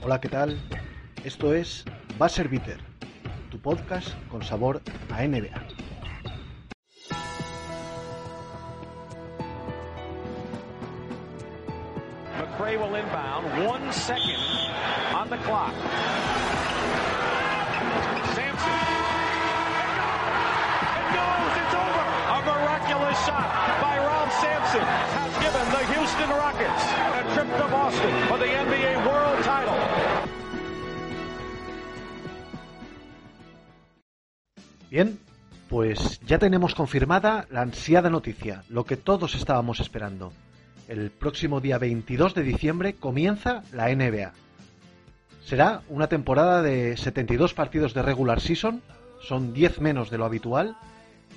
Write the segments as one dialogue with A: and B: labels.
A: Hola, ¿qué tal? Esto es Buzzer Beater, tu podcast con sabor a NBA.
B: McRae will inbound. One second on the clock. Sampson. It goes. It's over. A miraculous shot by Rob Sampson has given the Houston Rockets a trip to Boston for the NBA World Title.
A: Bien, pues ya tenemos confirmada la ansiada noticia, lo que todos estábamos esperando. El próximo día 22 de diciembre comienza la NBA. Será una temporada de 72 partidos de regular season, son 10 menos de lo habitual,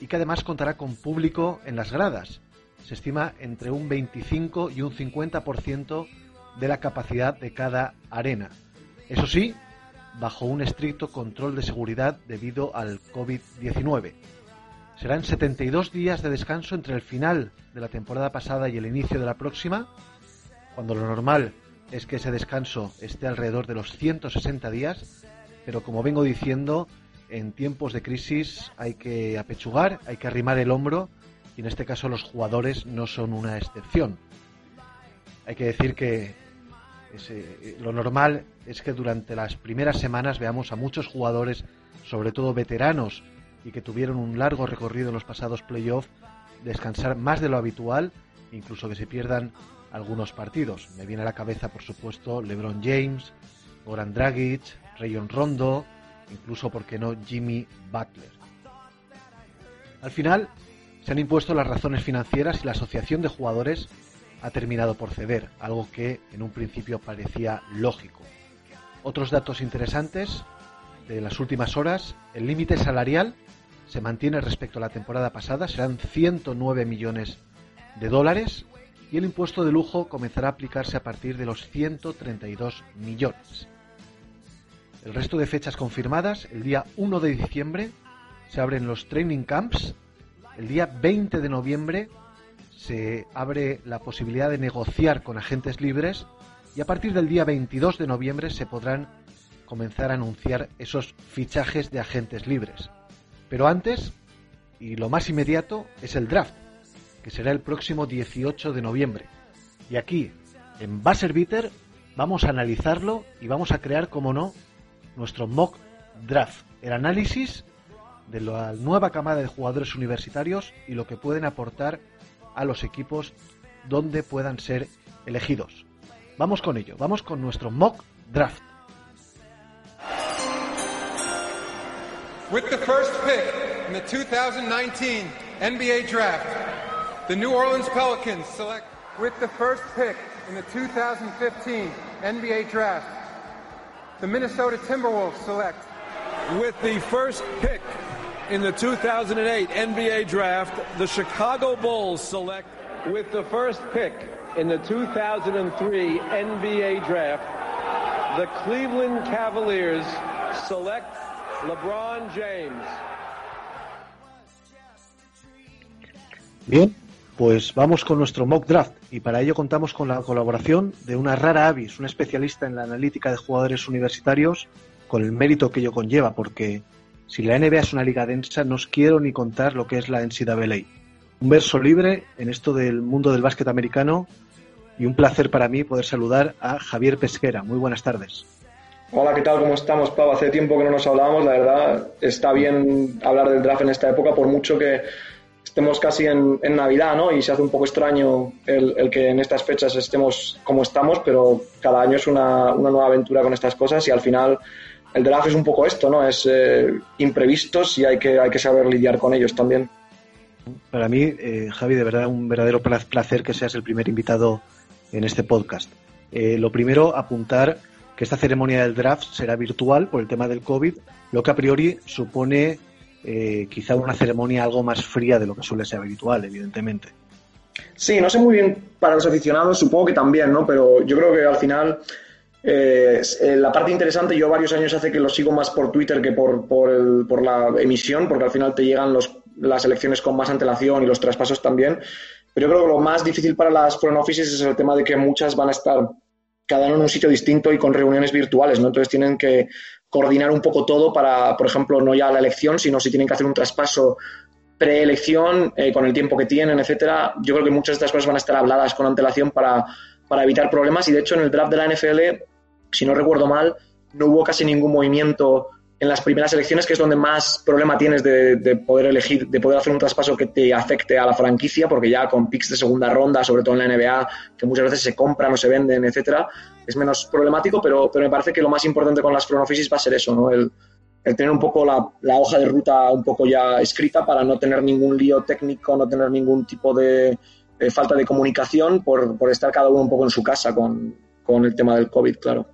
A: y que además contará con público en las gradas. Se estima entre un 25 y un 50% de la capacidad de cada arena. Eso sí, bajo un estricto control de seguridad debido al COVID-19. Serán 72 días de descanso entre el final de la temporada pasada y el inicio de la próxima, cuando lo normal es que ese descanso esté alrededor de los 160 días, pero como vengo diciendo, en tiempos de crisis hay que apechugar, hay que arrimar el hombro en este caso los jugadores no son una excepción. Hay que decir que ese, lo normal es que durante las primeras semanas veamos a muchos jugadores, sobre todo veteranos, y que tuvieron un largo recorrido en los pasados playoffs, descansar más de lo habitual, incluso que se pierdan algunos partidos. Me viene a la cabeza, por supuesto, LeBron James, Goran Dragic, Rayon Rondo, incluso, ¿por qué no?, Jimmy Butler. Al final, se han impuesto las razones financieras y la asociación de jugadores ha terminado por ceder, algo que en un principio parecía lógico. Otros datos interesantes de las últimas horas, el límite salarial se mantiene respecto a la temporada pasada, serán 109 millones de dólares y el impuesto de lujo comenzará a aplicarse a partir de los 132 millones. El resto de fechas confirmadas, el día 1 de diciembre se abren los training camps, el día 20 de noviembre se abre la posibilidad de negociar con agentes libres y a partir del día 22 de noviembre se podrán comenzar a anunciar esos fichajes de agentes libres. Pero antes, y lo más inmediato, es el draft, que será el próximo 18 de noviembre. Y aquí, en Buzzer Beater, vamos a analizarlo y vamos a crear, como no, nuestro mock draft, el análisis de la nueva camada de jugadores universitarios y lo que pueden aportar a los equipos donde puedan ser elegidos. Vamos con ello, vamos con nuestro mock draft.
C: With the first pick in the 2019 NBA Draft, the New Orleans Pelicans select. With the first pick in the 2015 NBA Draft, the Minnesota Timberwolves select.
D: In the 2008 NBA Draft, the Chicago Bulls select.
E: With the first pick in the 2003 NBA Draft, the Cleveland Cavaliers select LeBron James.
A: Bien, pues vamos con nuestro mock draft y para ello contamos con la colaboración de una rara avis, un especialista en la analítica de jugadores universitarios, con el mérito que ello conlleva, porque si la NBA es una liga densa, no os quiero ni contar lo que es la NCAA. Un verso libre en esto del mundo del básquet americano y un placer para mí poder saludar a Javier Pesquera. Muy buenas tardes.
F: Hola, ¿qué tal? ¿Cómo estamos, Pau? Hace tiempo que no nos hablábamos, la verdad está bien hablar del draft en esta época, por mucho que estemos casi en, Navidad, ¿no? Y se hace un poco extraño el, que en estas fechas estemos como estamos, pero cada año es una, nueva aventura con estas cosas y al final el draft es un poco esto, ¿no? Es eh, imprevistos y hay que, hay que saber lidiar con ellos también.
A: Para mí, eh, Javi, de verdad un verdadero placer que seas el primer invitado en este podcast. Eh, lo primero, apuntar que esta ceremonia del draft será virtual por el tema del COVID, lo que a priori supone quizá una ceremonia algo más fría de lo que suele ser habitual, evidentemente.
F: Sí, no sé muy bien para los aficionados, supongo que también, ¿no? Pero yo creo que al final eh, eh, la parte interesante, yo varios años hace que lo sigo más por Twitter que por, por, la emisión, porque al final te llegan los, las elecciones con más antelación y los traspasos también. Pero yo creo que lo más difícil para las front offices es el tema de que muchas van a estar cada uno en un sitio distinto y con reuniones virtuales, ¿no? Entonces tienen que coordinar un poco todo para, por ejemplo, no ya la elección, sino si tienen que hacer un traspaso preelección, eh, con el tiempo que tienen, etcétera. Yo creo que muchas de estas cosas van a estar habladas con antelación para, para evitar problemas y de hecho en el draft de la NFL si no recuerdo mal, no hubo casi ningún movimiento en las primeras elecciones, que es donde más problema tienes de, poder elegir, de poder hacer un traspaso que te afecte a la franquicia, porque ya con picks de segunda ronda, sobre todo en la NBA, que muchas veces se compran o se venden, etcétera, es menos problemático, pero, pero me parece que lo más importante con las front offices va a ser eso, ¿no? El, tener un poco la, hoja de ruta un poco ya escrita para no tener ningún lío técnico, no tener ningún tipo de, falta de comunicación por, estar cada uno un poco en su casa con el tema del COVID, claro.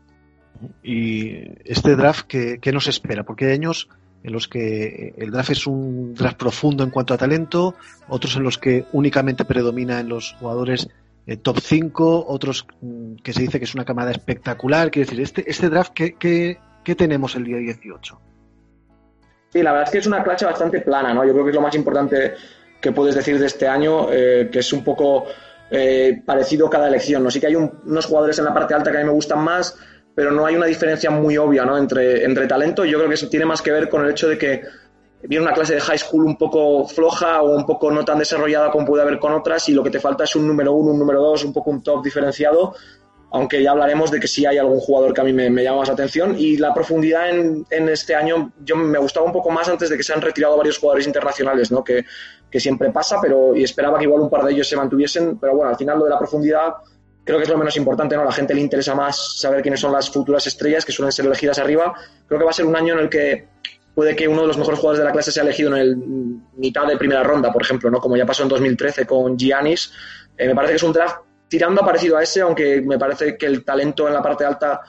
A: Y este draft, ¿qué, nos espera? Porque hay años en los que el draft es un draft profundo en cuanto a talento, otros en los que únicamente predomina en los jugadores eh, top 5, otros mm, que se dice que es una camada espectacular. Quiero decir, este, este draft, ¿qué, qué, tenemos el día 18?
F: Sí, la verdad es que es una clase bastante plana, ¿no? Yo creo que es lo más importante que puedes decir de este año, eh, que es un poco eh, parecido cada elección, ¿no? Sí que hay unos jugadores en la parte alta que a mí me gustan más, pero no hay una diferencia muy obvia ¿no? entre, entre talento. Yo creo que eso tiene más que ver con el hecho de que viene una clase de high school un poco floja o un poco no tan desarrollada como puede haber con otras y lo que te falta es un número uno, un número dos, un poco un top diferenciado, aunque ya hablaremos de que sí hay algún jugador que a mí me, llama más atención y la profundidad en, en, este año yo me gustaba un poco más antes de que se han retirado varios jugadores internacionales, ¿no? que, que siempre pasa, pero y esperaba que igual un par de ellos se mantuviesen, pero bueno, al final lo de la profundidad creo que es lo menos importante, ¿no? A la gente le interesa más saber quiénes son las futuras estrellas que suelen ser elegidas arriba. Creo que va a ser un año en el que puede que uno de los mejores jugadores de la clase sea elegido en el mitad de primera ronda, por ejemplo, ¿no? Como ya pasó en 2013 con Giannis. Eh, me parece que es un draft tirando parecido a ese, aunque me parece que el talento en la parte alta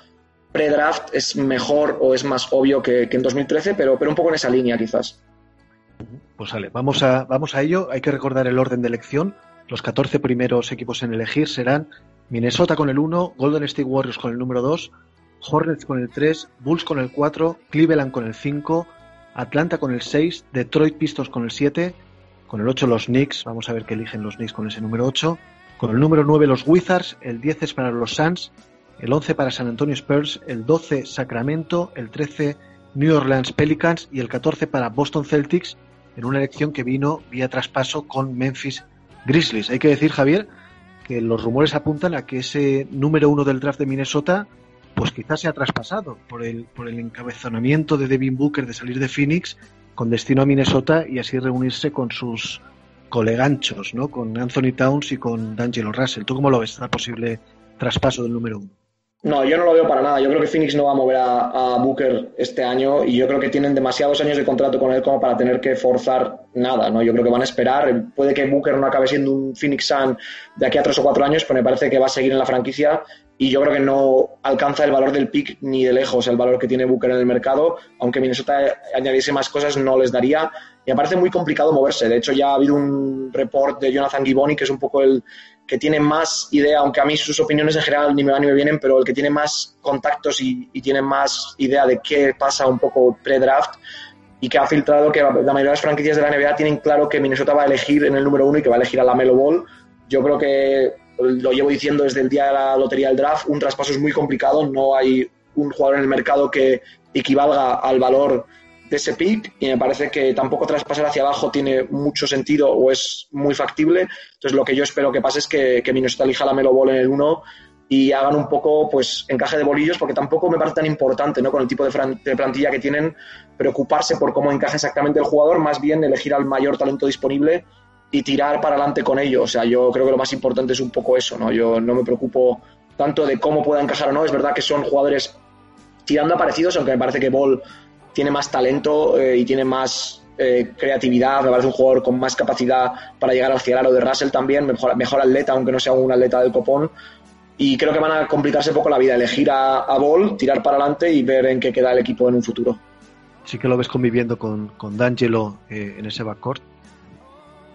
F: pre-draft es mejor o es más obvio que, en 2013, pero, pero un poco en esa línea quizás.
A: Pues vale, vamos a, vamos a ello. Hay que recordar el orden de elección. Los 14 primeros equipos en elegir serán Minnesota con el 1, Golden State Warriors con el número 2, Hornets con el 3, Bulls con el 4, Cleveland con el 5, Atlanta con el 6, Detroit Pistons con el 7, con el 8 los Knicks, vamos a ver qué eligen los Knicks con ese número 8, con el número 9 los Wizards, el 10 es para los Suns, el 11 para San Antonio Spurs, el 12 Sacramento, el 13 New Orleans Pelicans y el 14 para Boston Celtics en una elección que vino vía traspaso con Memphis Grizzlies. Hay que decir, Javier, que los rumores apuntan a que ese número uno del draft de Minnesota pues quizás se ha traspasado por el, por el encabezonamiento de Devin Booker de salir de Phoenix con destino a Minnesota y así reunirse con sus coleganchos, ¿no? Con Anthony Towns y con D'Angelo Russell. ¿Tú cómo lo ves, el posible traspaso del número uno?
F: No, yo no lo veo para nada. Yo creo que Phoenix no va a mover a, Booker este año y yo creo que tienen demasiados años de contrato con él como para tener que forzar nada, ¿no? Yo creo que van a esperar. Puede que Booker no acabe siendo un Phoenix Sun de aquí a tres o cuatro años, pero me parece que va a seguir en la franquicia y yo creo que no alcanza el valor del pick ni de lejos el valor que tiene Booker en el mercado. Aunque Minnesota añadiese más cosas, no les daría. Y me parece muy complicado moverse. De hecho, ya ha habido un report de Jonathan Giboni, que es un poco el, que tiene más idea, aunque a mí sus opiniones en general ni me van ni me vienen, pero el que tiene más contactos y, tiene más idea de qué pasa un poco pre-draft y que ha filtrado que la mayoría de las franquicias de la NBA tienen claro que Minnesota va a elegir en el número uno y que va a elegir a la Melo Ball. Yo creo que lo llevo diciendo desde el día de la lotería del draft, un traspaso es muy complicado, no hay un jugador en el mercado que equivalga al valor de ese pick y me parece que tampoco traspasar hacia abajo tiene mucho sentido o es muy factible. Entonces lo que yo espero que pase es que, que Minnesota elija la Melo Ball en el 1 y hagan un poco pues encaje de bolillos porque tampoco me parece tan importante ¿no? con el tipo de, plantilla que tienen preocuparse por cómo encaja exactamente el jugador, más bien elegir al mayor talento disponible y tirar para adelante con ello. O sea, yo creo que lo más importante es un poco eso, ¿no? Yo no me preocupo tanto de cómo pueda encajar o no. Es verdad que son jugadores tirando a parecidos, aunque me parece que Ball tiene más talento eh, y tiene más eh, creatividad, me parece un jugador con más capacidad para llegar al cielo de Russell también, mejor, mejor atleta, aunque no sea un atleta del copón. y creo que van a complicarse un poco la vida, elegir a, a Ball, tirar para adelante y ver en qué queda el equipo en un futuro.
A: Sí que lo ves conviviendo con, con D'Angelo eh, en ese backcourt.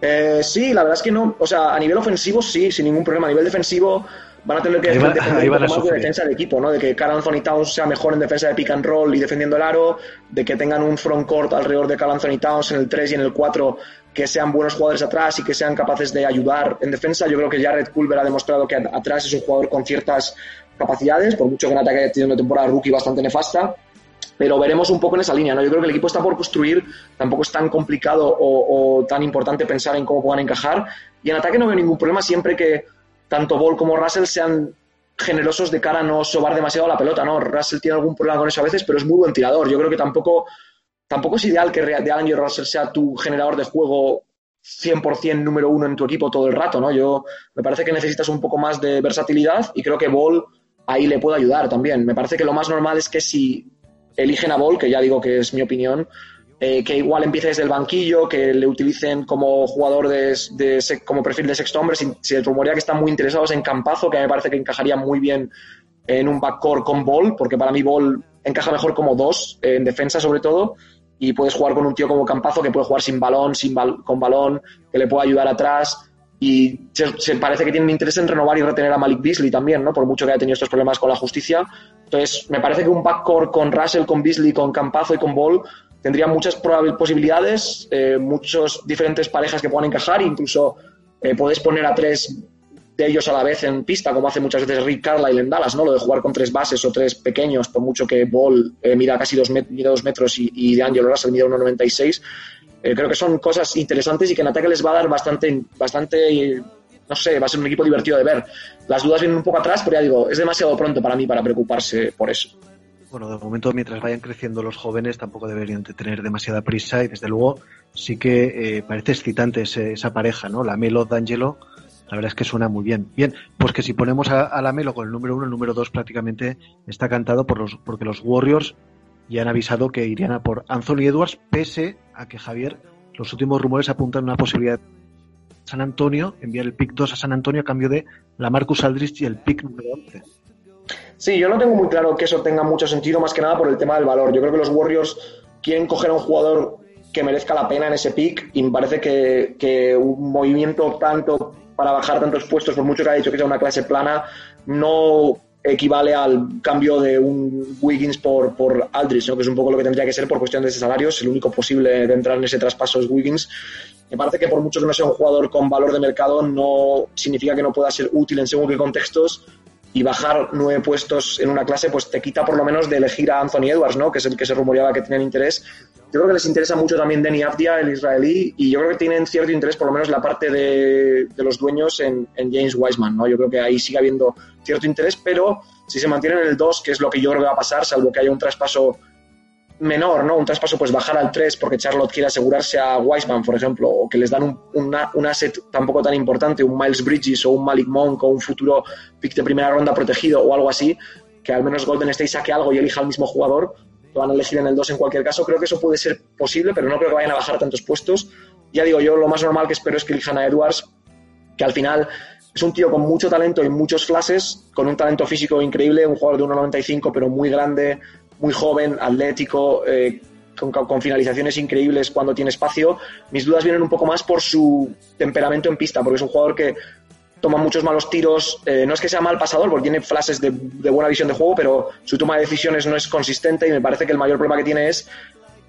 F: Eh, sí, la verdad es que no, o sea, a nivel ofensivo sí, sin ningún problema. A nivel defensivo van a tener que
A: Ahí va-
F: defender
A: ahí van a
F: más de defensa del equipo, ¿no? De que Carl Anthony Towns sea mejor en defensa de pick and roll y defendiendo el aro, de que tengan un front court alrededor de Carl Anthony Towns en el 3 y en el 4 que sean buenos jugadores atrás y que sean capaces de ayudar en defensa. Yo creo que Jared Culver ha demostrado que atrás es un jugador con ciertas capacidades, por mucho que en ataque haya tenido una temporada rookie bastante nefasta pero veremos un poco en esa línea, ¿no? Yo creo que el equipo está por construir, tampoco es tan complicado o, o tan importante pensar en cómo puedan encajar, y en ataque no veo ningún problema siempre que tanto Ball como Russell sean generosos de cara a no sobar demasiado la pelota, ¿no? Russell tiene algún problema con eso a veces, pero es muy buen tirador. Yo creo que tampoco, tampoco es ideal que Re- de Angelo Russell sea tu generador de juego 100% número uno en tu equipo todo el rato, ¿no? Yo me parece que necesitas un poco más de versatilidad y creo que Ball ahí le puede ayudar también. Me parece que lo más normal es que si eligen a Ball, que ya digo que es mi opinión, eh, que igual empiece desde el banquillo, que le utilicen como jugador de, como perfil de sexto hombre. Si, se rumorea que están muy interesados en Campazo, que a me parece que encajaría muy bien en un backcourt con Ball, porque para mí Ball encaja mejor como dos, en defensa sobre todo, y puedes jugar con un tío como Campazo que puede jugar sin balón, sin bal- con balón, que le puede ayudar atrás. Y se, se parece que tienen interés en renovar y retener a Malik Beasley también, ¿no? Por mucho que haya tenido estos problemas con la justicia. Entonces, me parece que un backcourt con Russell, con Beasley, con Campazo y con Ball tendría muchas posibilidades, eh, muchas diferentes parejas que puedan encajar, incluso eh, poner a tres de ellos a la vez en pista, como hace muchas veces Rick Carlisle en Dallas, ¿no? Lo de jugar con tres bases o tres pequeños, por mucho que Ball eh, mida casi dos, met- mide dos metros y, y de Angelo Russell mide 1,96. Eh, creo que son cosas interesantes y que en ataque les va a dar bastante, bastante, no sé, va a ser un equipo divertido de ver. Las dudas vienen un poco atrás, pero ya digo, es demasiado pronto para mí para preocuparse por eso.
A: Bueno, de momento, mientras vayan creciendo los jóvenes, tampoco deberían de tener demasiada prisa y, desde luego, sí que eh, parece excitante ese- esa pareja, ¿no? La Melo D'Angelo, la verdad es que suena muy bien. Bien, pues que si ponemos a, la Melo con el número uno, el número dos prácticamente está cantado por los, porque los Warriors ya han avisado que irían a por Anthony Edwards, pese a que Javier, los últimos rumores apuntan a una posibilidad San Antonio, enviar el pick 2 a San Antonio a cambio de la Marcus Aldridge y el pick número 11.
F: Sí, yo no tengo muy claro que eso tenga mucho sentido, más que nada por el tema del valor. Yo creo que los Warriors quieren coger a un jugador que merezca la pena en ese pick y me parece que, que un movimiento tanto para bajar tantos puestos, por mucho que haya dicho que sea una clase plana, no equivale al cambio de un Wiggins por, por Aldridge, ¿no? que es un poco lo que tendría que ser por cuestión de salarios. El único posible de entrar en ese traspaso es Wiggins. Me parece que por mucho que no sea un jugador con valor de mercado, no significa que no pueda ser útil en según qué contextos y bajar nueve puestos en una clase, pues te quita por lo menos de elegir a Anthony Edwards, ¿no? que es el que se rumoreaba que tenían interés. Yo creo que les interesa mucho también Denny Avdia, el israelí, y yo creo que tienen cierto interés, por lo menos la parte de, de los dueños, en, en James Wiseman. ¿no? Yo creo que ahí sigue habiendo cierto interés, pero si se mantienen en el 2, que es lo que yo creo que va a pasar, salvo que haya un traspaso menor, ¿no? Un traspaso pues bajar al 3 porque Charlotte quiere asegurarse a Wiseman, por ejemplo, o que les dan un, una- un asset tampoco tan importante, un Miles Bridges o un Malik Monk o un futuro pick de primera ronda protegido o algo así, que al menos Golden State saque algo y elija al mismo jugador, lo van a elegir en el 2 en cualquier caso. Creo que eso puede ser posible, pero no creo que vayan a bajar tantos puestos. Ya digo, yo lo más normal que espero es que elijan a Edwards, que al final es un tío con mucho talento y muchos flashes, con un talento físico increíble, un jugador de 1,95 pero muy grande, muy joven, atlético, eh, con, con finalizaciones increíbles cuando tiene espacio. Mis dudas vienen un poco más por su temperamento en pista, porque es un jugador que toma muchos malos tiros. eh, no es que sea mal pasador, porque tiene flashes de, de buena visión de juego, pero su toma de decisiones no es consistente y me parece que el mayor problema que tiene es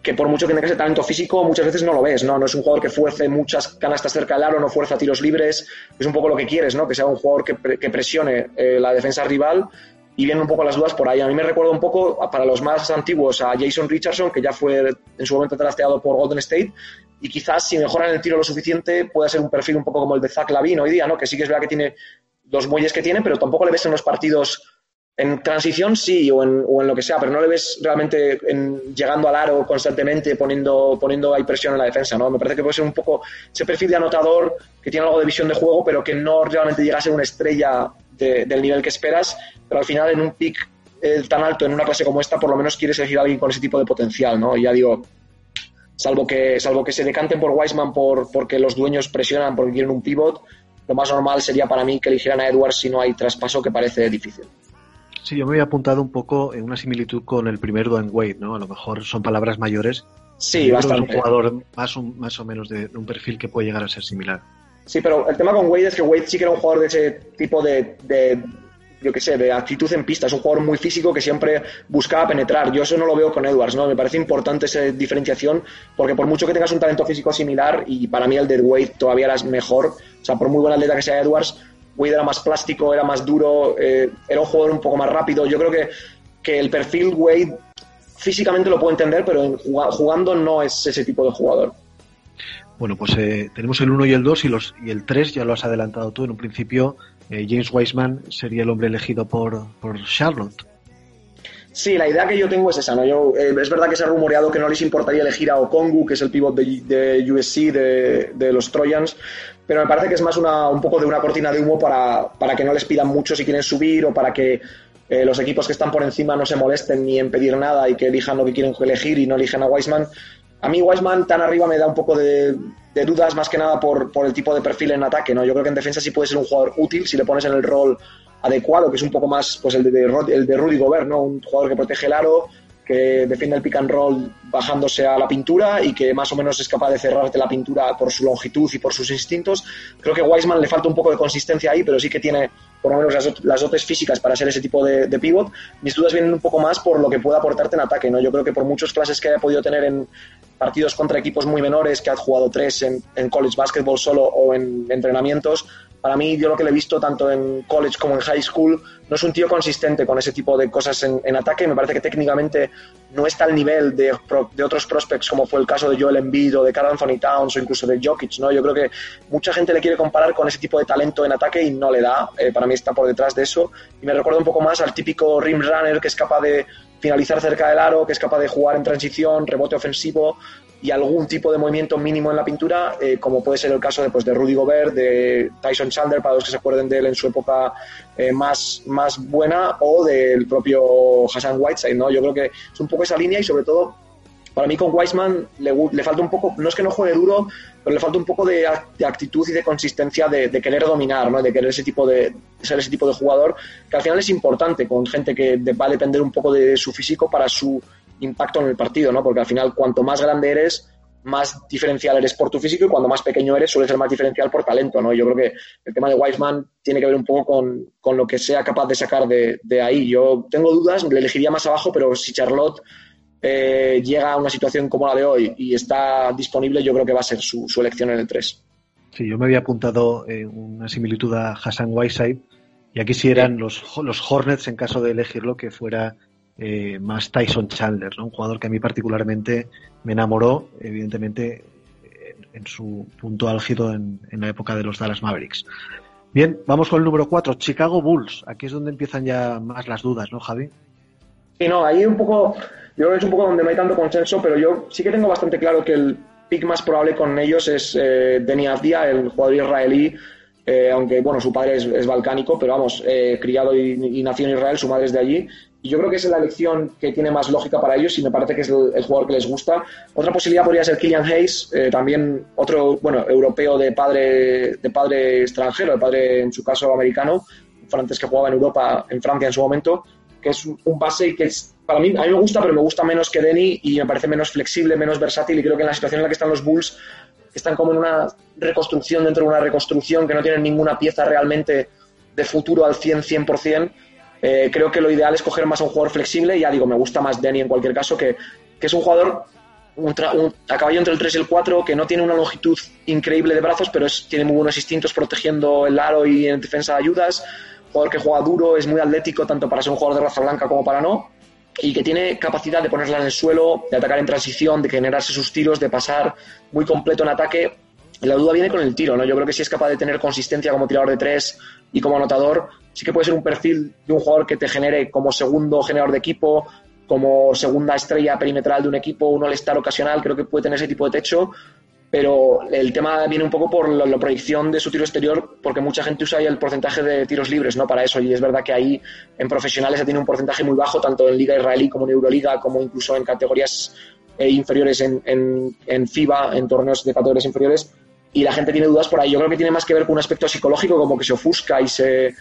F: que por mucho que tenga ese talento físico, muchas veces no lo ves, ¿no? No es un jugador que fuerce muchas canastas cerca del aro, no fuerza tiros libres, es un poco lo que quieres, ¿no? Que sea un jugador que, pre- que presione eh, la defensa rival y vienen un poco las dudas por ahí. A mí me recuerda un poco, para los más antiguos, a Jason Richardson, que ya fue en su momento trasteado por Golden State, y quizás si mejoran el tiro lo suficiente pueda ser un perfil un poco como el de Zach Lavin hoy día, ¿no? Que sí que es verdad que tiene los muelles que tiene, pero tampoco le ves en los partidos en transición sí, o en, o en lo que sea, pero no le ves realmente en- llegando al aro constantemente, poniendo, poniendo ahí presión en la defensa, ¿no? Me parece que puede ser un poco ese perfil de anotador que tiene algo de visión de juego, pero que no realmente llega a ser una estrella de- del nivel que esperas, pero al final en un pick eh, tan alto en una clase como esta, por lo menos quieres elegir a alguien con ese tipo de potencial, ¿no? Y ya digo, salvo que, salvo que se decanten por Wiseman por, porque los dueños presionan porque quieren un pivot, lo más normal sería para mí que eligieran a Edwards si no hay traspaso, que parece difícil.
A: Sí, yo me había apuntado un poco en una similitud con el primer Dwayne Wade, ¿no? A lo mejor son palabras mayores.
F: Sí, bastante.
A: Es un jugador más, más o menos de, un perfil que puede llegar a ser similar.
F: Sí, pero el tema con Wade es que Wade sí que era un jugador de ese tipo de, de yo qué sé, de actitud en pista. Es un jugador muy físico que siempre buscaba penetrar. Yo eso no lo veo con Edwards, ¿no? Me parece importante esa diferenciación porque por mucho que tengas un talento físico similar y para mí el de Wade todavía era mejor, o sea, por muy buena atleta que sea Edwards, Wade era más plástico, era más duro, eh, era un jugador un poco más rápido. Yo creo que, que el perfil Wade físicamente lo puedo entender, pero jugando no es ese tipo de jugador.
A: Bueno, pues eh, tenemos el 1 y el 2 y, los, y el 3 ya lo has adelantado tú. En un principio, eh, James Wiseman sería el hombre elegido por, por Charlotte.
F: Sí, la idea que yo tengo es esa, ¿no? Yo, es verdad que se ha rumoreado que no les importaría elegir a Okongu, que es el pivot de, de USC, de, de, los Trojans, pero me parece que es más una, un poco de una cortina de humo para, para que no les pidan mucho si quieren subir o para que eh, los equipos que están por encima no se molesten ni en pedir nada y que elijan lo que quieren elegir y no elijan a Wiseman. A mí Wiseman tan arriba me da un poco de, dudas más que nada por, por, el tipo de perfil en ataque, ¿no? Yo creo que en defensa sí puede ser un jugador útil si le pones en el rol adecuado, que es un poco más pues el de, el de Rudy Gobert, ¿no? Un jugador que protege el aro, que defiende el pick and roll bajándose a la pintura y que más o menos es capaz de cerrarte la pintura por su longitud y por sus instintos. Creo que Wiseman le falta un poco de consistencia ahí, pero sí que tiene por lo menos las, dotes físicas para ser ese tipo de, de, pivot. Mis dudas vienen un poco más por lo que pueda aportarte en ataque. ¿no? Yo creo que por muchas clases que haya podido tener en partidos contra equipos muy menores, que ha jugado tres en, en college basketball solo o en entrenamientos, para mí, yo lo que le he visto tanto en college como en high school, no es un tío consistente con ese tipo de cosas en, ataque. Me parece que técnicamente no está al nivel de, de, otros prospects, como fue el caso de Joel Embiid o de Carl Anthony Towns o incluso de Jokic. ¿no? Yo creo que mucha gente le quiere comparar con ese tipo de talento en ataque y no le da. Eh, para mí está por detrás de eso. Y me recuerda un poco más al típico rim runner que es capaz de finalizar cerca del aro, que es capaz de jugar en transición, rebote ofensivo y algún tipo de movimiento mínimo en la pintura, eh, como puede ser el caso de, pues, de Rudy Gobert, de Tyson Chandler, para los que se acuerden de él en su época eh, más, más buena, o del propio Hassan Whiteside. ¿no? Yo creo que es un poco esa línea y sobre todo para mí con Wiseman le, le, falta un poco, no es que no juegue duro, pero le falta un poco de, de actitud y de consistencia de, querer dominar, ¿no? de querer ese tipo de, ser ese tipo de jugador, que al final es importante con gente que va a depender un poco de su físico para su impacto en el partido, ¿no? Porque al final, cuanto más grande eres, más diferencial eres por tu físico y cuando más pequeño eres, suele ser más diferencial por talento, ¿no? Yo creo que el tema de Wiseman tiene que ver un poco con, con lo que sea capaz de sacar de, de, ahí. Yo tengo dudas, le elegiría más abajo, pero si Charlotte eh, llega a una situación como la de hoy y está disponible, yo creo que va a ser su, su elección en el 3.
A: Sí, yo me había apuntado eh, una similitud a Hassan Whiteside y aquí sí eran los, los Hornets en caso de elegirlo que fuera eh, más Tyson Chandler, ¿no? un jugador que a mí particularmente me enamoró, evidentemente, en, en su punto álgido en, en, la época de los Dallas Mavericks. Bien, vamos con el número 4, Chicago Bulls. Aquí es donde empiezan ya más las dudas, ¿no, Javi?
F: Sí, no, ahí un poco, yo creo que es un poco donde no hay tanto consenso, pero yo sí que tengo bastante claro que el pick más probable con ellos es eh, Avdia, el jugador israelí, eh, aunque bueno, su padre es, es balcánico, pero vamos, eh, criado y, y, nació en Israel, su madre es de allí, y yo creo que es la elección que tiene más lógica para ellos y me parece que es el, el jugador que les gusta. Otra posibilidad podría ser Killian Hayes, eh, también otro, bueno, europeo de padre, de padre extranjero, de padre en su caso americano, francés que jugaba en Europa, en Francia en su momento, que es un base y que es, para mí, a mí me gusta, pero me gusta menos que Denny y me parece menos flexible, menos versátil y creo que en la situación en la que están los Bulls, están como en una reconstrucción dentro de una reconstrucción, que no tienen ninguna pieza realmente de futuro al 100, 100%, eh, creo que lo ideal es coger más a un jugador flexible. Ya digo, me gusta más Denny en cualquier caso, que, que es un jugador a caballo entre el 3 y el 4, que no tiene una longitud increíble de brazos, pero es, tiene muy buenos instintos protegiendo el aro y en defensa de ayudas. Jugador que juega duro, es muy atlético, tanto para ser un jugador de raza blanca como para no. Y que tiene capacidad de ponerla en el suelo, de atacar en transición, de generarse sus tiros, de pasar muy completo en ataque. La duda viene con el tiro, ¿no? Yo creo que si es capaz de tener consistencia como tirador de tres y como anotador, sí que puede ser un perfil de un jugador que te genere como segundo generador de equipo, como segunda estrella perimetral de un equipo, un all-star ocasional, creo que puede tener ese tipo de techo, pero el tema viene un poco por la, la, proyección de su tiro exterior, porque mucha gente usa ahí el porcentaje de tiros libres ¿no? para eso, y es verdad que ahí en profesionales se tiene un porcentaje muy bajo, tanto en Liga Israelí como en Euroliga, como incluso en categorías eh, inferiores en, en, en FIBA, en torneos de categorías inferiores, y la gente tiene dudas por ahí. Yo creo que tiene más que ver con un aspecto psicológico, como que se ofusca y se,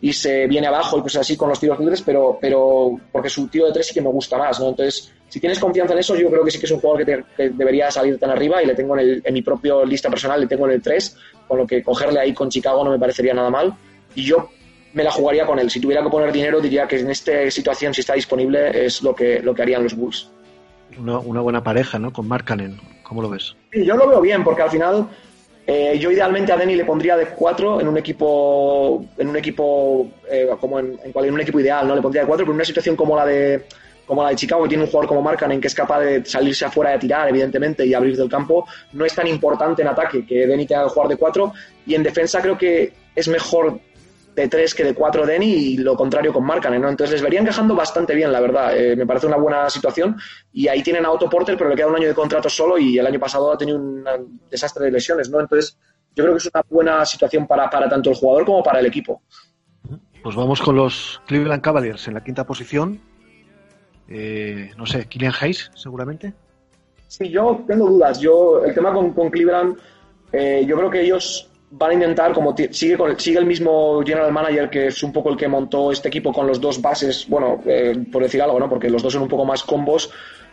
F: y se viene abajo y cosas así con los tiros libres, pero, pero porque su tiro de tres sí que me gusta más, ¿no? Entonces, si tienes confianza en eso, yo creo que sí que es un jugador que, que debería salir tan arriba y le tengo en, el, en mi propio lista personal, le tengo en el 3, con lo que cogerle ahí con Chicago no me parecería nada mal. Y yo me la jugaría con él. Si tuviera que poner dinero, diría que en esta situación, si está disponible, es lo que, lo que harían los Bulls.
A: Una, una buena pareja, ¿no? Con Markkanen. ¿Cómo lo ves?
F: Sí, yo lo veo bien, porque al final eh, yo idealmente a Denny le pondría de 4 en un equipo, en un equipo eh, como en, en, en, un equipo ideal, ¿no? Le pondría de 4, pero en una situación como la de como la de Chicago, que tiene un jugador como Markkanen que es capaz de salirse afuera de tirar, evidentemente, y abrir del campo, no es tan importante en ataque que Denny tenga que jugar de 4, y en defensa creo que es mejor de 3 que de 4 Denny y lo contrario con Markkanen, ¿no? Entonces les vería encajando bastante bien, la verdad. Eh, me parece una buena situación. Y ahí tienen a Otto Porter, pero le queda un año de contrato solo y el año pasado ha tenido un desastre de lesiones, ¿no? Entonces yo creo que es una buena situación para, para tanto el jugador como para el equipo.
A: Pues vamos con los Cleveland Cavaliers en la quinta posición. Eh, no sé, Killian Hayes, seguramente.
F: Sí, yo tengo dudas. Yo, el tema con, con Cleveland, eh, yo creo que ellos van a intentar, como sigue, sigue el mismo general manager que es un poco el que montó este equipo con los dos bases, bueno, eh, por decir algo, ¿no? Porque los dos son un poco más combos.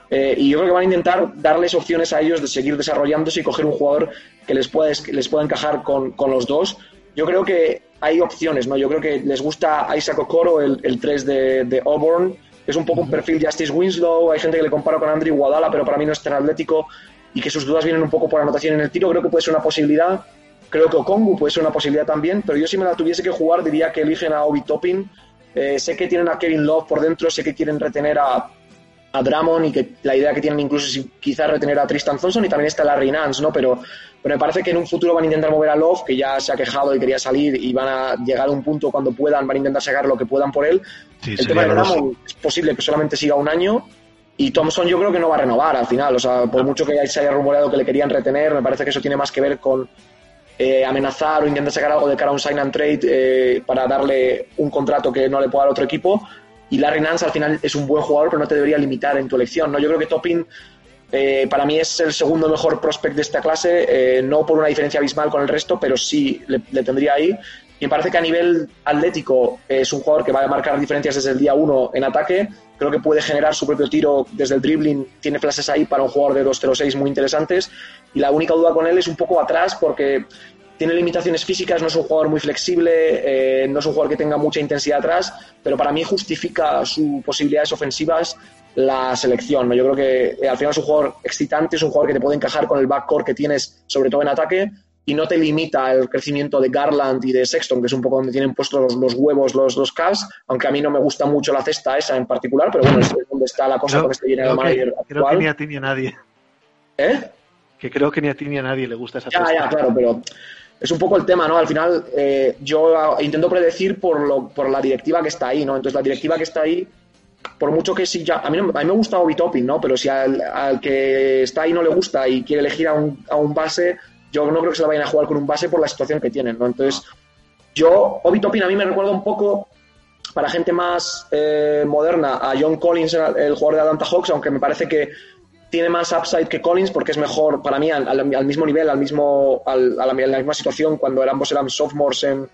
F: Eh, y yo creo que van a intentar darles opciones a ellos de seguir desarrollándose y coger un jugador que les pueda, les pueda encajar con, con, los dos. Yo creo que hay opciones, ¿no? Yo creo que les gusta Isaac Okoro, el, el 3 de, Auburn, es un poco un perfil Justice Winslow. Hay gente que le compara con Andrew Guadala, pero para mí no es tan atlético y que sus dudas vienen un poco por anotación en el tiro. Creo que puede ser una posibilidad. Creo que Okongu puede ser una posibilidad también, pero yo si me la tuviese que jugar diría que eligen a Obi Toppin. Eh, sé que tienen a Kevin Love por dentro, sé que quieren retener a, a Drummond y que la idea que tienen incluso es quizás retener a Tristan Thompson y también está Larry Nance, ¿no? Pero, pero me parece que en un futuro van a intentar mover a Love, que ya se ha quejado y quería salir y van a llegar a un punto cuando puedan, van a intentar sacar lo que puedan por él.
A: Sí,
F: El tema de Drummond es posible que solamente siga un año y Thompson yo creo que no va a renovar al final, o sea, por mucho que se haya rumoreado que le querían retener, me parece que eso tiene más que ver con eh, amenazar o intentar sacar algo de cara a un sign and trade eh, para darle un contrato que no le pueda dar otro equipo. Y Larry Nance al final es un buen jugador, pero no te debería limitar en tu elección. ¿no? Yo creo que Toppin eh, para mí es el segundo mejor prospect de esta clase, eh, no por una diferencia abismal con el resto, pero sí le, le, tendría ahí. Y me parece que a nivel atlético es un jugador que va a marcar diferencias desde el día uno en ataque. Creo que puede generar su propio tiro desde el dribbling. Tiene flashes ahí para un jugador de 2-0-6 muy interesantes. Y la única duda con él es un poco atrás porque tiene limitaciones físicas, no es un jugador muy flexible, eh, no es un jugador que tenga mucha intensidad atrás, pero para mí justifica sus posibilidades ofensivas la selección. ¿no? Yo creo que eh, al final es un jugador excitante, es un jugador que te puede encajar con el backcourt que tienes, sobre todo en ataque, y no te limita el crecimiento de Garland y de Sexton, que es un poco donde tienen puestos los, los huevos los, los Cavs, aunque a mí no me gusta mucho la cesta esa en particular, pero bueno, es donde está la cosa
A: creo,
F: con este general
A: creo
F: manager
A: que, Creo que ni a ti ni a nadie.
F: ¿Eh?
A: Que creo que ni a ti ni a nadie le gusta esa
F: Ya,
A: cesta.
F: ya, claro, pero es un poco el tema, ¿no? Al final eh, yo intento predecir por, lo, por la directiva que está ahí, ¿no? Entonces la directiva que está ahí, por mucho que si ya... A mí, a mí me gusta Obi Toppin, ¿no? Pero si al, al, que está ahí no le gusta y quiere elegir a un, a un base, yo no creo que se la vayan a jugar con un base por la situación que tienen, ¿no? Entonces yo, Obi Toppin a mí me recuerda un poco para gente más eh, moderna a John Collins, el jugador de Atlanta Hawks, aunque me parece que tiene más upside que Collins porque es mejor para mí al, mismo nivel, al mismo, al, a la, misma situación cuando ambos eran sophomores en,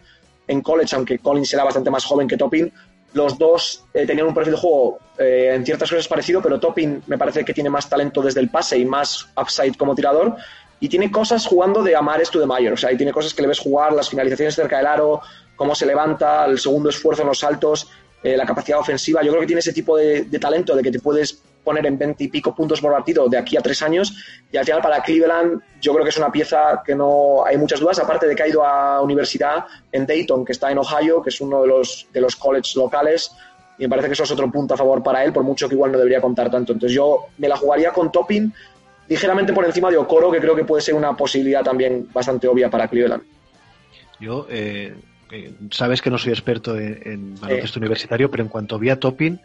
F: en, college, aunque Collins era bastante más joven que Toppin. Los dos eh, tenían un perfil de juego eh, en ciertas cosas parecido, pero Toppin me parece que tiene más talento desde el pase y más upside como tirador. Y tiene cosas jugando de Amares to the Mayor, o sea, y tiene cosas que le ves jugar, las finalizaciones cerca del aro, cómo se levanta, el segundo esfuerzo en los saltos, eh, la capacidad ofensiva. Yo creo que tiene ese tipo de, de talento de que te puedes poner en 20 y pico puntos por partido de aquí a tres años. Y al final para Cleveland yo creo que es una pieza que no hay muchas dudas aparte de que ha ido a universidad en Dayton que está en Ohio que es uno de los de los colleges locales y me parece que eso es otro punto a favor para él por mucho que igual no debería contar tanto. Entonces yo me la jugaría con Topping ligeramente por encima de Okoro que creo que puede ser una posibilidad también bastante obvia para Cleveland.
A: Yo eh, sabes que no soy experto en, en baloncesto eh. universitario pero en cuanto vi a Topping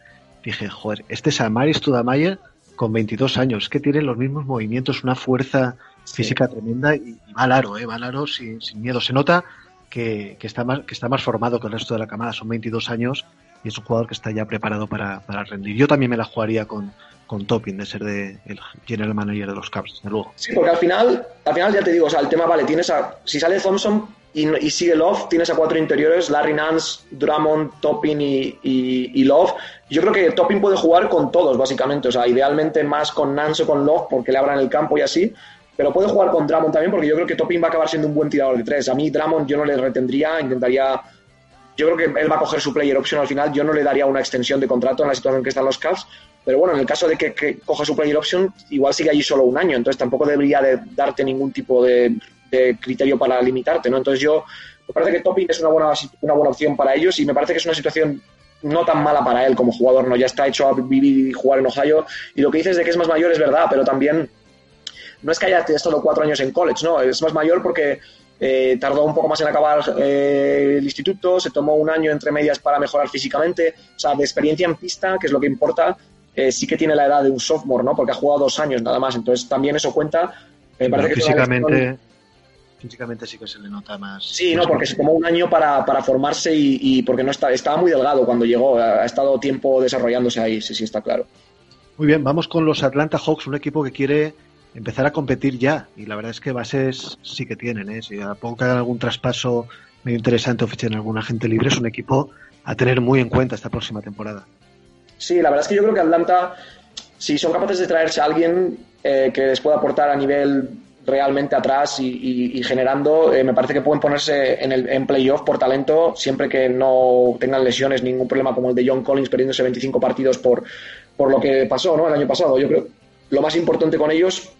A: dije, joder, este es Amaris Tudamayer con 22 años, que tiene los mismos movimientos, una fuerza física tremenda y, y, va al aro, ¿eh? va al aro sin, sin miedo. Se nota que, que, está más, que está más formado que el resto de la camada, son 22 años y es un jugador que está ya preparado para, para rendir. Yo también me la jugaría con, con Topping de ser de el general manager de los Cavs, desde luego.
F: Sí, porque al final, al final ya te digo, o sea, el tema, vale, tienes a, si sale Thompson y, y sigue Love, tienes a cuatro interiores, Larry Nance, Drummond, Topping y, y, Love. Yo creo que Topping puede jugar con todos, básicamente, o sea, idealmente más con Nance o con Love, porque le abran el campo y así, pero puede jugar con Drummond también, porque yo creo que Topping va a acabar siendo un buen tirador de tres. A mí Drummond yo no le retendría, intentaría yo creo que él va a coger su player option al final. Yo no le daría una extensión de contrato en la situación que están los Cavs, pero bueno, en el caso de que, coja su player option, igual sigue allí solo un año, entonces tampoco debería de darte ningún tipo de, criterio para limitarte, ¿no? Entonces yo me parece que Topping es una buena, una buena opción para ellos y me parece que es una situación no tan mala para él como jugador, ¿no? Ya está hecho a vivir y jugar en Ohio y lo que dices de que es más mayor es verdad, pero también no es que haya estado cuatro años en college, ¿no? Es más mayor porque eh, tardó un poco más en acabar eh, el instituto, se tomó un año entre medias para mejorar físicamente, o sea, de experiencia en pista, que es lo que importa, eh, sí que tiene la edad de un sophomore, ¿no? Porque ha jugado dos años nada más, entonces también eso cuenta.
A: Me parece que físicamente, físicamente sí que se le nota más.
F: Sí, no, porque se tomó un año para, para formarse y, porque no está, estaba muy delgado cuando llegó, ha, estado tiempo desarrollándose ahí, sí, sí, está claro.
A: Muy bien, vamos con los Atlanta Hawks, un equipo que quiere empezar a competir ya. Y la verdad es que bases sí que tienen. ¿eh? Si a poco que hagan algún traspaso medio interesante o fichen algún agente libre, es un equipo a tener muy en cuenta esta próxima temporada.
F: Sí, la verdad es que yo creo que Atlanta, si son capaces de traerse a alguien eh, que les pueda aportar a nivel realmente atrás y, generando, eh, me parece que pueden ponerse en, el, en playoff por talento siempre que no tengan lesiones, ningún problema como el de John Collins perdiéndose 25 partidos por, por lo que pasó el año pasado. Yo creo lo más importante con ellos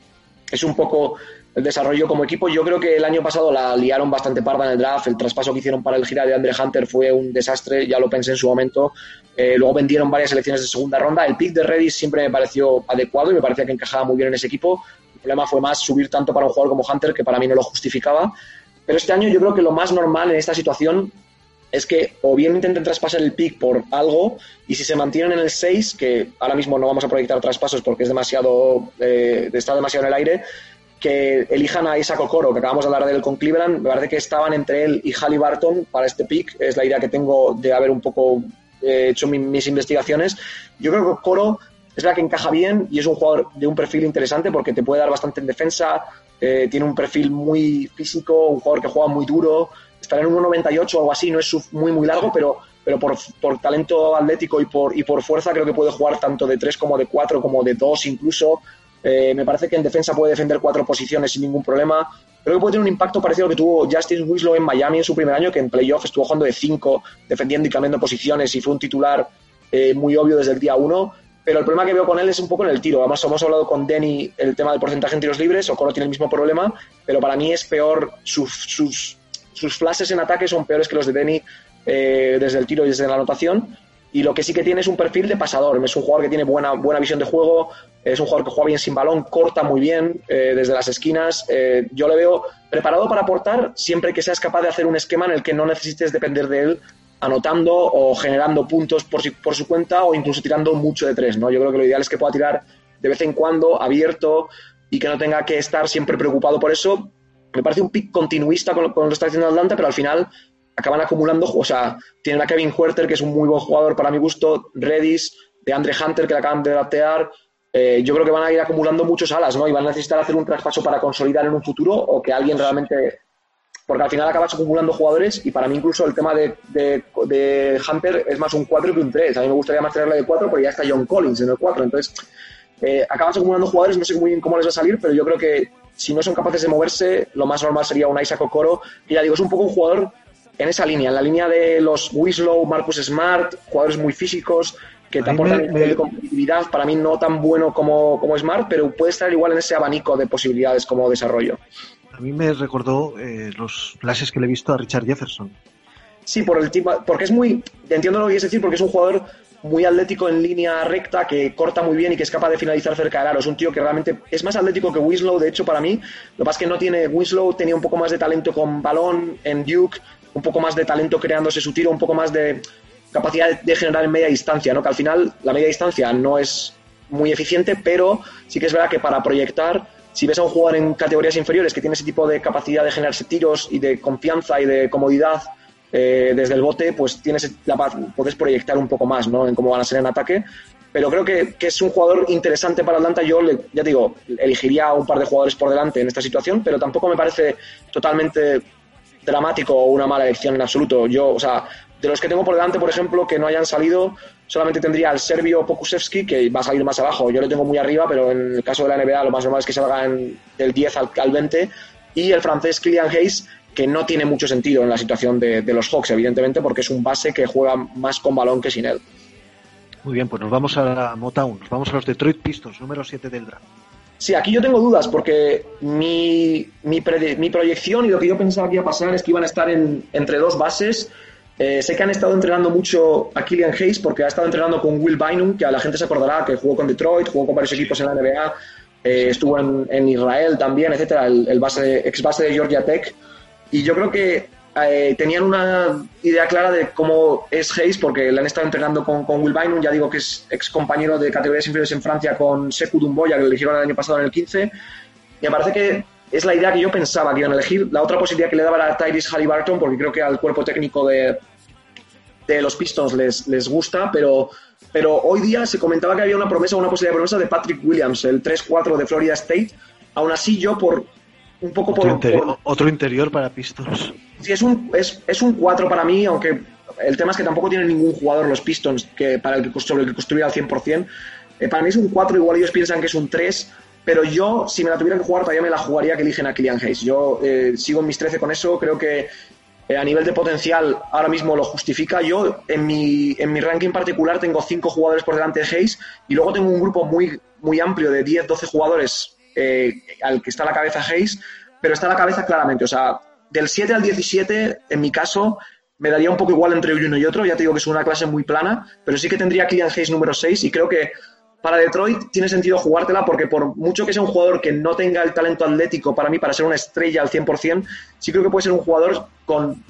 F: es un poco el desarrollo como equipo. Yo creo que el año pasado la liaron bastante parda en el draft. El traspaso que hicieron para el gira de Andre Hunter fue un desastre, ya lo pensé en su momento. Eh, luego vendieron varias selecciones de segunda ronda. El pick de Redis siempre me pareció adecuado y me parecía que encajaba muy bien en ese equipo. El problema fue más subir tanto para un jugador como Hunter, que para mí no lo justificaba. Pero este año yo creo que lo más normal en esta situación es que o bien intenten traspasar el pick por algo y si se mantienen en el 6, que ahora mismo no vamos a proyectar traspasos porque es demasiado, eh, está demasiado en el aire, que elijan a Isaac Okoro, que acabamos de hablar de él con Cleveland, me parece que estaban entre él y Halliburton para este pick, es la idea que tengo de haber un poco eh, hecho mis investigaciones. Yo creo que Okoro es la que encaja bien y es un jugador de un perfil interesante porque te puede dar bastante en defensa, eh, tiene un perfil muy físico, un jugador que juega muy duro, estar en 1,98 o algo así, no es muy, muy largo, pero, pero por, por, talento atlético y por, y por fuerza creo que puede jugar tanto de 3 como de 4, como de 2 incluso. Eh, me parece que en defensa puede defender cuatro posiciones sin ningún problema. Creo que puede tener un impacto parecido al que tuvo Justin Winslow en Miami en su primer año, que en playoff estuvo jugando de 5, defendiendo y cambiando posiciones y fue un titular eh, muy obvio desde el día 1. Pero el problema que veo con él es un poco en el tiro. Además, hemos hablado con Denny el tema del porcentaje en tiros libres. Ocoro tiene el mismo problema, pero para mí es peor sus, sus sus flashes en ataque son peores que los de Denny eh, desde el tiro y desde la anotación. Y lo que sí que tiene es un perfil de pasador. Es un jugador que tiene buena, buena visión de juego, es un jugador que juega bien sin balón, corta muy bien eh, desde las esquinas. Eh, yo le veo preparado para aportar siempre que seas capaz de hacer un esquema en el que no necesites depender de él anotando o generando puntos por, por su cuenta o incluso tirando mucho de tres. ¿no? Yo creo que lo ideal es que pueda tirar de vez en cuando, abierto, y que no tenga que estar siempre preocupado por eso, me parece un pick continuista con, lo que está haciendo Atlanta, pero al final acaban acumulando, o sea, tienen a Kevin Huerter, que es un muy buen jugador para mi gusto, Redis, de Andre Hunter, que le acaban de batear. Eh, yo creo que van a ir acumulando muchos alas, ¿no? Y van a necesitar hacer un traspaso para consolidar en un futuro o que alguien realmente. Porque al final acabas acumulando jugadores y para mí incluso el tema de, de, Hunter es más un 4 que un 3. A mí me gustaría más tenerle de 4, pero ya está John Collins en el 4. Entonces, eh, acabas acumulando jugadores, no sé muy bien cómo les va a salir, pero yo creo que si no son capaces de moverse, lo más normal sería un Isaac Okoro. Y ya digo, es un poco un jugador en esa línea, en la línea de los Winslow, Marcus Smart, jugadores muy físicos que te aportan de competitividad, para mí no tan bueno como, como Smart, pero puede estar igual en ese abanico de posibilidades como desarrollo.
A: A mí me recordó eh, los flashes que le he visto a Richard Jefferson.
F: Sí, por el tipo, porque es muy, entiendo lo que quieres decir, porque es un jugador muy atlético en línea recta, que corta muy bien y que es capaz de finalizar cerca del aro. Es un tío que realmente es más atlético que Winslow, de hecho, para mí. Lo que es que no tiene. Winslow tenía un poco más de talento con balón en Duke, un poco más de talento creándose su tiro, un poco más de capacidad de generar en media distancia, ¿no? Que al final la media distancia no es muy eficiente, pero sí que es verdad que para proyectar, si ves a un jugador en categorías inferiores que tiene ese tipo de capacidad de generarse tiros y de confianza y de comodidad eh, desde el bote, pues tienes la, puedes proyectar un poco más ¿no? en cómo van a ser en ataque. pero creo que, es un jugador interesante para Atlanta. Yo, le, ya digo, elegiría un par de jugadores por delante en esta situación, pero tampoco me parece totalmente dramático o una mala elección en absoluto. Yo, o sea, de los que tengo por delante, por ejemplo, que no hayan salido, solamente tendría al serbio Pokusevski, que va a salir más abajo. Yo lo tengo muy arriba, pero en el caso de la NBA lo más normal es que salga en, del 10 al, al 20. Y el francés Kylian Hayes, que no tiene mucho sentido en la situación de, de, los Hawks, evidentemente, porque es un base que juega más con balón que sin él.
A: Muy bien, pues nos vamos a Motown, nos vamos a los Detroit Pistons, número 7 del draft.
F: Sí, aquí yo tengo dudas porque mi, mi, mi, proyección y lo que yo pensaba que iba a pasar es que iban a estar en, entre dos bases. Eh, sé que han estado entrenando mucho a Killian Hayes porque ha estado entrenando con Will Bynum, que a la gente se acordará que jugó con Detroit, jugó con varios equipos en la NBA, eh, estuvo en, Israel también, etcétera, el, el ex base de Georgia Tech. Y yo creo que eh, tenían una idea clara de cómo es Hayes, porque le han estado entrenando con, Will Bynum, ya digo que es ex compañero de categorías inferiores en Francia con Sekou Dumboya, que lo eligieron el año pasado en el 15. Y me parece que es la idea que yo pensaba que iban a elegir. La otra posibilidad que le daba era Tyrese Halliburton, porque creo que al cuerpo técnico de, de los Pistons les, les gusta, pero, pero hoy día se comentaba que había una promesa, una posibilidad de promesa de Patrick Williams, el 3-4 de Florida State. Aún así, yo por un poco
A: otro,
F: por,
A: otro interior para Pistons.
F: Sí, es un, es, es un 4 para mí, aunque el tema es que tampoco tienen ningún jugador los Pistons que para el que, sobre el que construir al 100%. Eh, para mí es un 4, igual ellos piensan que es un 3, pero yo, si me la tuviera que jugar, todavía me la jugaría que eligen a Killian Hayes. Yo eh, sigo en mis 13 con eso, creo que eh, a nivel de potencial ahora mismo lo justifica. Yo en mi, en mi ranking particular tengo 5 jugadores por delante de Hayes y luego tengo un grupo muy, muy amplio de 10, 12 jugadores eh, al que está a la cabeza Hayes, pero está a la cabeza claramente. O sea, del 7 al 17, en mi caso, me daría un poco igual entre uno y otro. Ya te digo que es una clase muy plana, pero sí que tendría Killian Hayes número 6 y creo que para Detroit tiene sentido jugártela porque por mucho que sea un jugador que no tenga el talento atlético para mí para ser una estrella al 100%, sí creo que puede ser un jugador con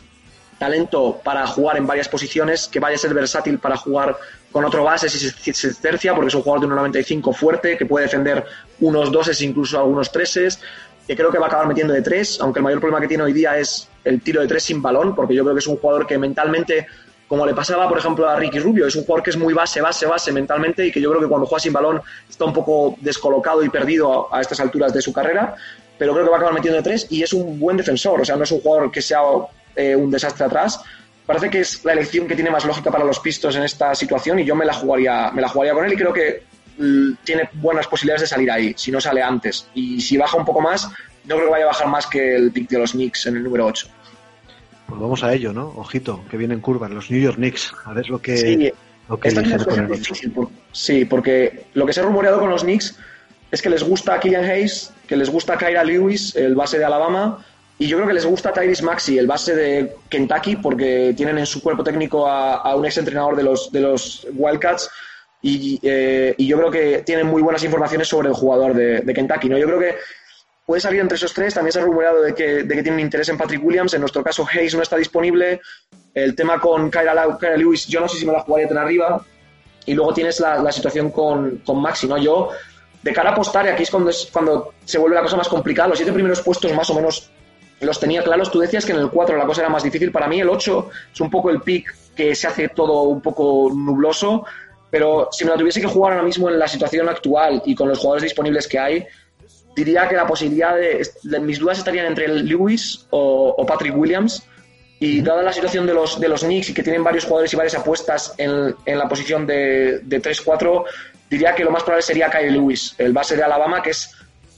F: talento para jugar en varias posiciones, que vaya a ser versátil para jugar con otro base si se, tercia, porque es un jugador de 1,95 fuerte, que puede defender unos doses, incluso algunos treses, que creo que va a acabar metiendo de tres, aunque el mayor problema que tiene hoy día es el tiro de tres sin balón, porque yo creo que es un jugador que mentalmente como le pasaba, por ejemplo, a Ricky Rubio. Es un jugador que es muy base, base, base mentalmente y que yo creo que cuando juega sin balón está un poco descolocado y perdido a, estas alturas de su carrera, pero creo que va a acabar metiendo de tres y es un buen defensor. O sea, no es un jugador que sea eh, un desastre atrás. Parece que es la elección que tiene más lógica para los pistos en esta situación y yo me la jugaría, me la jugaría con él y creo que mm, tiene buenas posibilidades de salir ahí, si no sale antes. Y si baja un poco más, no creo que vaya a bajar más que el pick de los Knicks en el número 8.
A: Pues vamos a ello, ¿no? Ojito, que vienen curvas, los New York Knicks. A ver lo que,
F: sí,
A: lo que con
F: difícil. Por, sí, porque lo que se ha rumoreado con los Knicks es que les gusta Killian Hayes, que les gusta Kyra Lewis, el base de Alabama, y yo creo que les gusta Tyrese Maxi, el base de Kentucky, porque tienen en su cuerpo técnico a, a un ex entrenador de los, de los Wildcats. Y, eh, y, yo creo que tienen muy buenas informaciones sobre el jugador de, de Kentucky. ¿no? Yo creo que puede salir entre esos tres. También se ha rumoreado de que, de que tienen interés en Patrick Williams. En nuestro caso, Hayes no está disponible. El tema con Kyra, Lewis, yo no sé si me la jugaría tan arriba. Y luego tienes la, la situación con, con, Maxi. ¿no? Yo, de cara a apostar, y aquí es cuando, es cuando se vuelve la cosa más complicada. Los siete primeros puestos, más o menos, los tenía claros. Tú decías que en el 4 la cosa era más difícil. Para mí, el 8 es un poco el pick que se hace todo un poco nubloso. Pero si me la tuviese que jugar ahora mismo en la situación actual y con los jugadores disponibles que hay, diría que la posibilidad de, mis dudas estarían entre Lewis o, o, Patrick Williams. Y dada la situación de los, de los Knicks y que tienen varios jugadores y varias apuestas en, en la posición de, de 3-4, diría que lo más probable sería Kyle Lewis, el base de Alabama, que es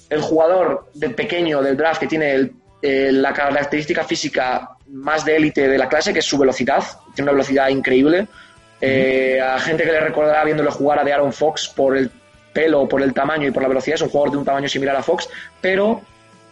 F: el jugador de pequeño del draft que tiene el, eh, la característica física más de élite de la clase, que es su velocidad, tiene una velocidad increíble. Eh, a gente que le recordará viéndole jugar a de Aaron Fox por el pelo, por el tamaño y por la velocidad, es un jugador de un tamaño similar a Fox, pero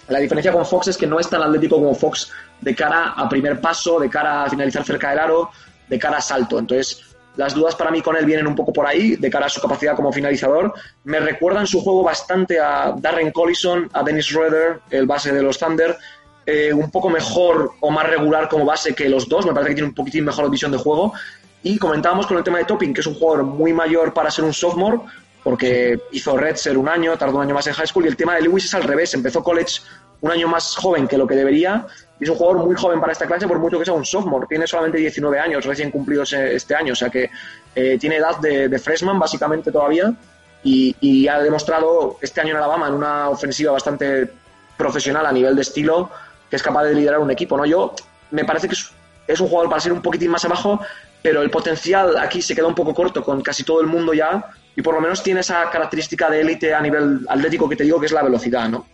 F: la diferencia con Fox es que no es tan atlético como Fox de cara a primer paso, de cara a finalizar cerca del aro, de cara a salto. Entonces, las dudas para mí con él vienen un poco por ahí, de cara a su capacidad como finalizador. Me recuerdan su juego bastante a Darren Collison, a Dennis Schroeder, el base de los Thunder, eh, un poco mejor o más regular como base que los dos, me parece que tiene un poquitín mejor visión de juego. Y comentábamos con el tema de Topping, que es un jugador muy mayor para ser un sophomore, porque hizo Red ser un año, tardó un año más en high school, y el tema de Lewis es al revés, empezó college un año más joven que lo que debería, Y es un jugador muy joven para esta clase, por mucho que sea un sophomore. Tiene solamente 19 años recién cumplidos este año, o sea que eh, tiene edad de, de, freshman básicamente todavía y, y, ha demostrado este año en Alabama en una ofensiva bastante profesional a nivel de estilo que es capaz de liderar un equipo. ¿no? Yo me parece que es un jugador para ser un poquitín más abajo, pero el potencial aquí se queda un poco corto con casi todo el mundo ya y por lo menos tiene esa característica de élite a nivel atlético que te digo que es la velocidad, ¿no?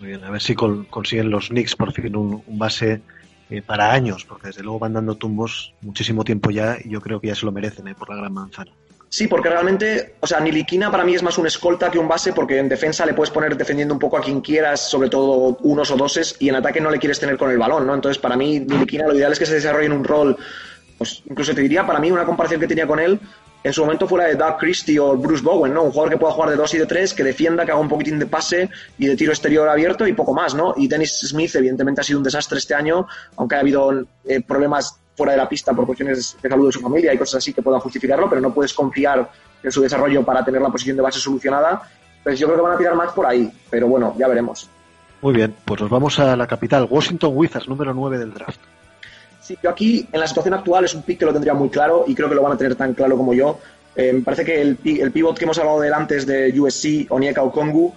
A: Muy bien, a ver si con, consiguen los Knicks por fin un, un base eh, para años, porque desde luego van dando tumbos muchísimo tiempo ya y yo creo que ya se lo merecen eh, por la gran manzana.
F: Sí, porque realmente, o sea, Niliquina para mí es más un escolta que un base, porque en defensa le puedes poner defendiendo un poco a quien quieras, sobre todo unos o doses, y en ataque no le quieres tener con el balón, ¿no? Entonces, para mí, Niliquina lo ideal es que se desarrolle en un rol, pues incluso te diría, para mí, una comparación que tenía con él, en su momento fuera de Doug Christie o Bruce Bowen, ¿no? Un jugador que pueda jugar de dos y de tres, que defienda, que haga un poquitín de pase y de tiro exterior abierto y poco más, ¿no? Y Dennis Smith, evidentemente, ha sido un desastre este año, aunque ha habido eh, problemas fuera de la pista por cuestiones de salud de su familia y cosas así que puedan justificarlo, pero no puedes confiar en su desarrollo para tener la posición de base solucionada. Pues yo creo que van a tirar más por ahí, pero bueno, ya veremos.
A: Muy bien, pues nos vamos a la capital, Washington Wizards, número 9 del draft.
F: Sí, yo aquí, en la situación actual, es un pick que lo tendría muy claro y creo que lo van a tener tan claro como yo. Eh, me parece que el, el, pivot que hemos hablado de antes de USC, Onyeka Okongu,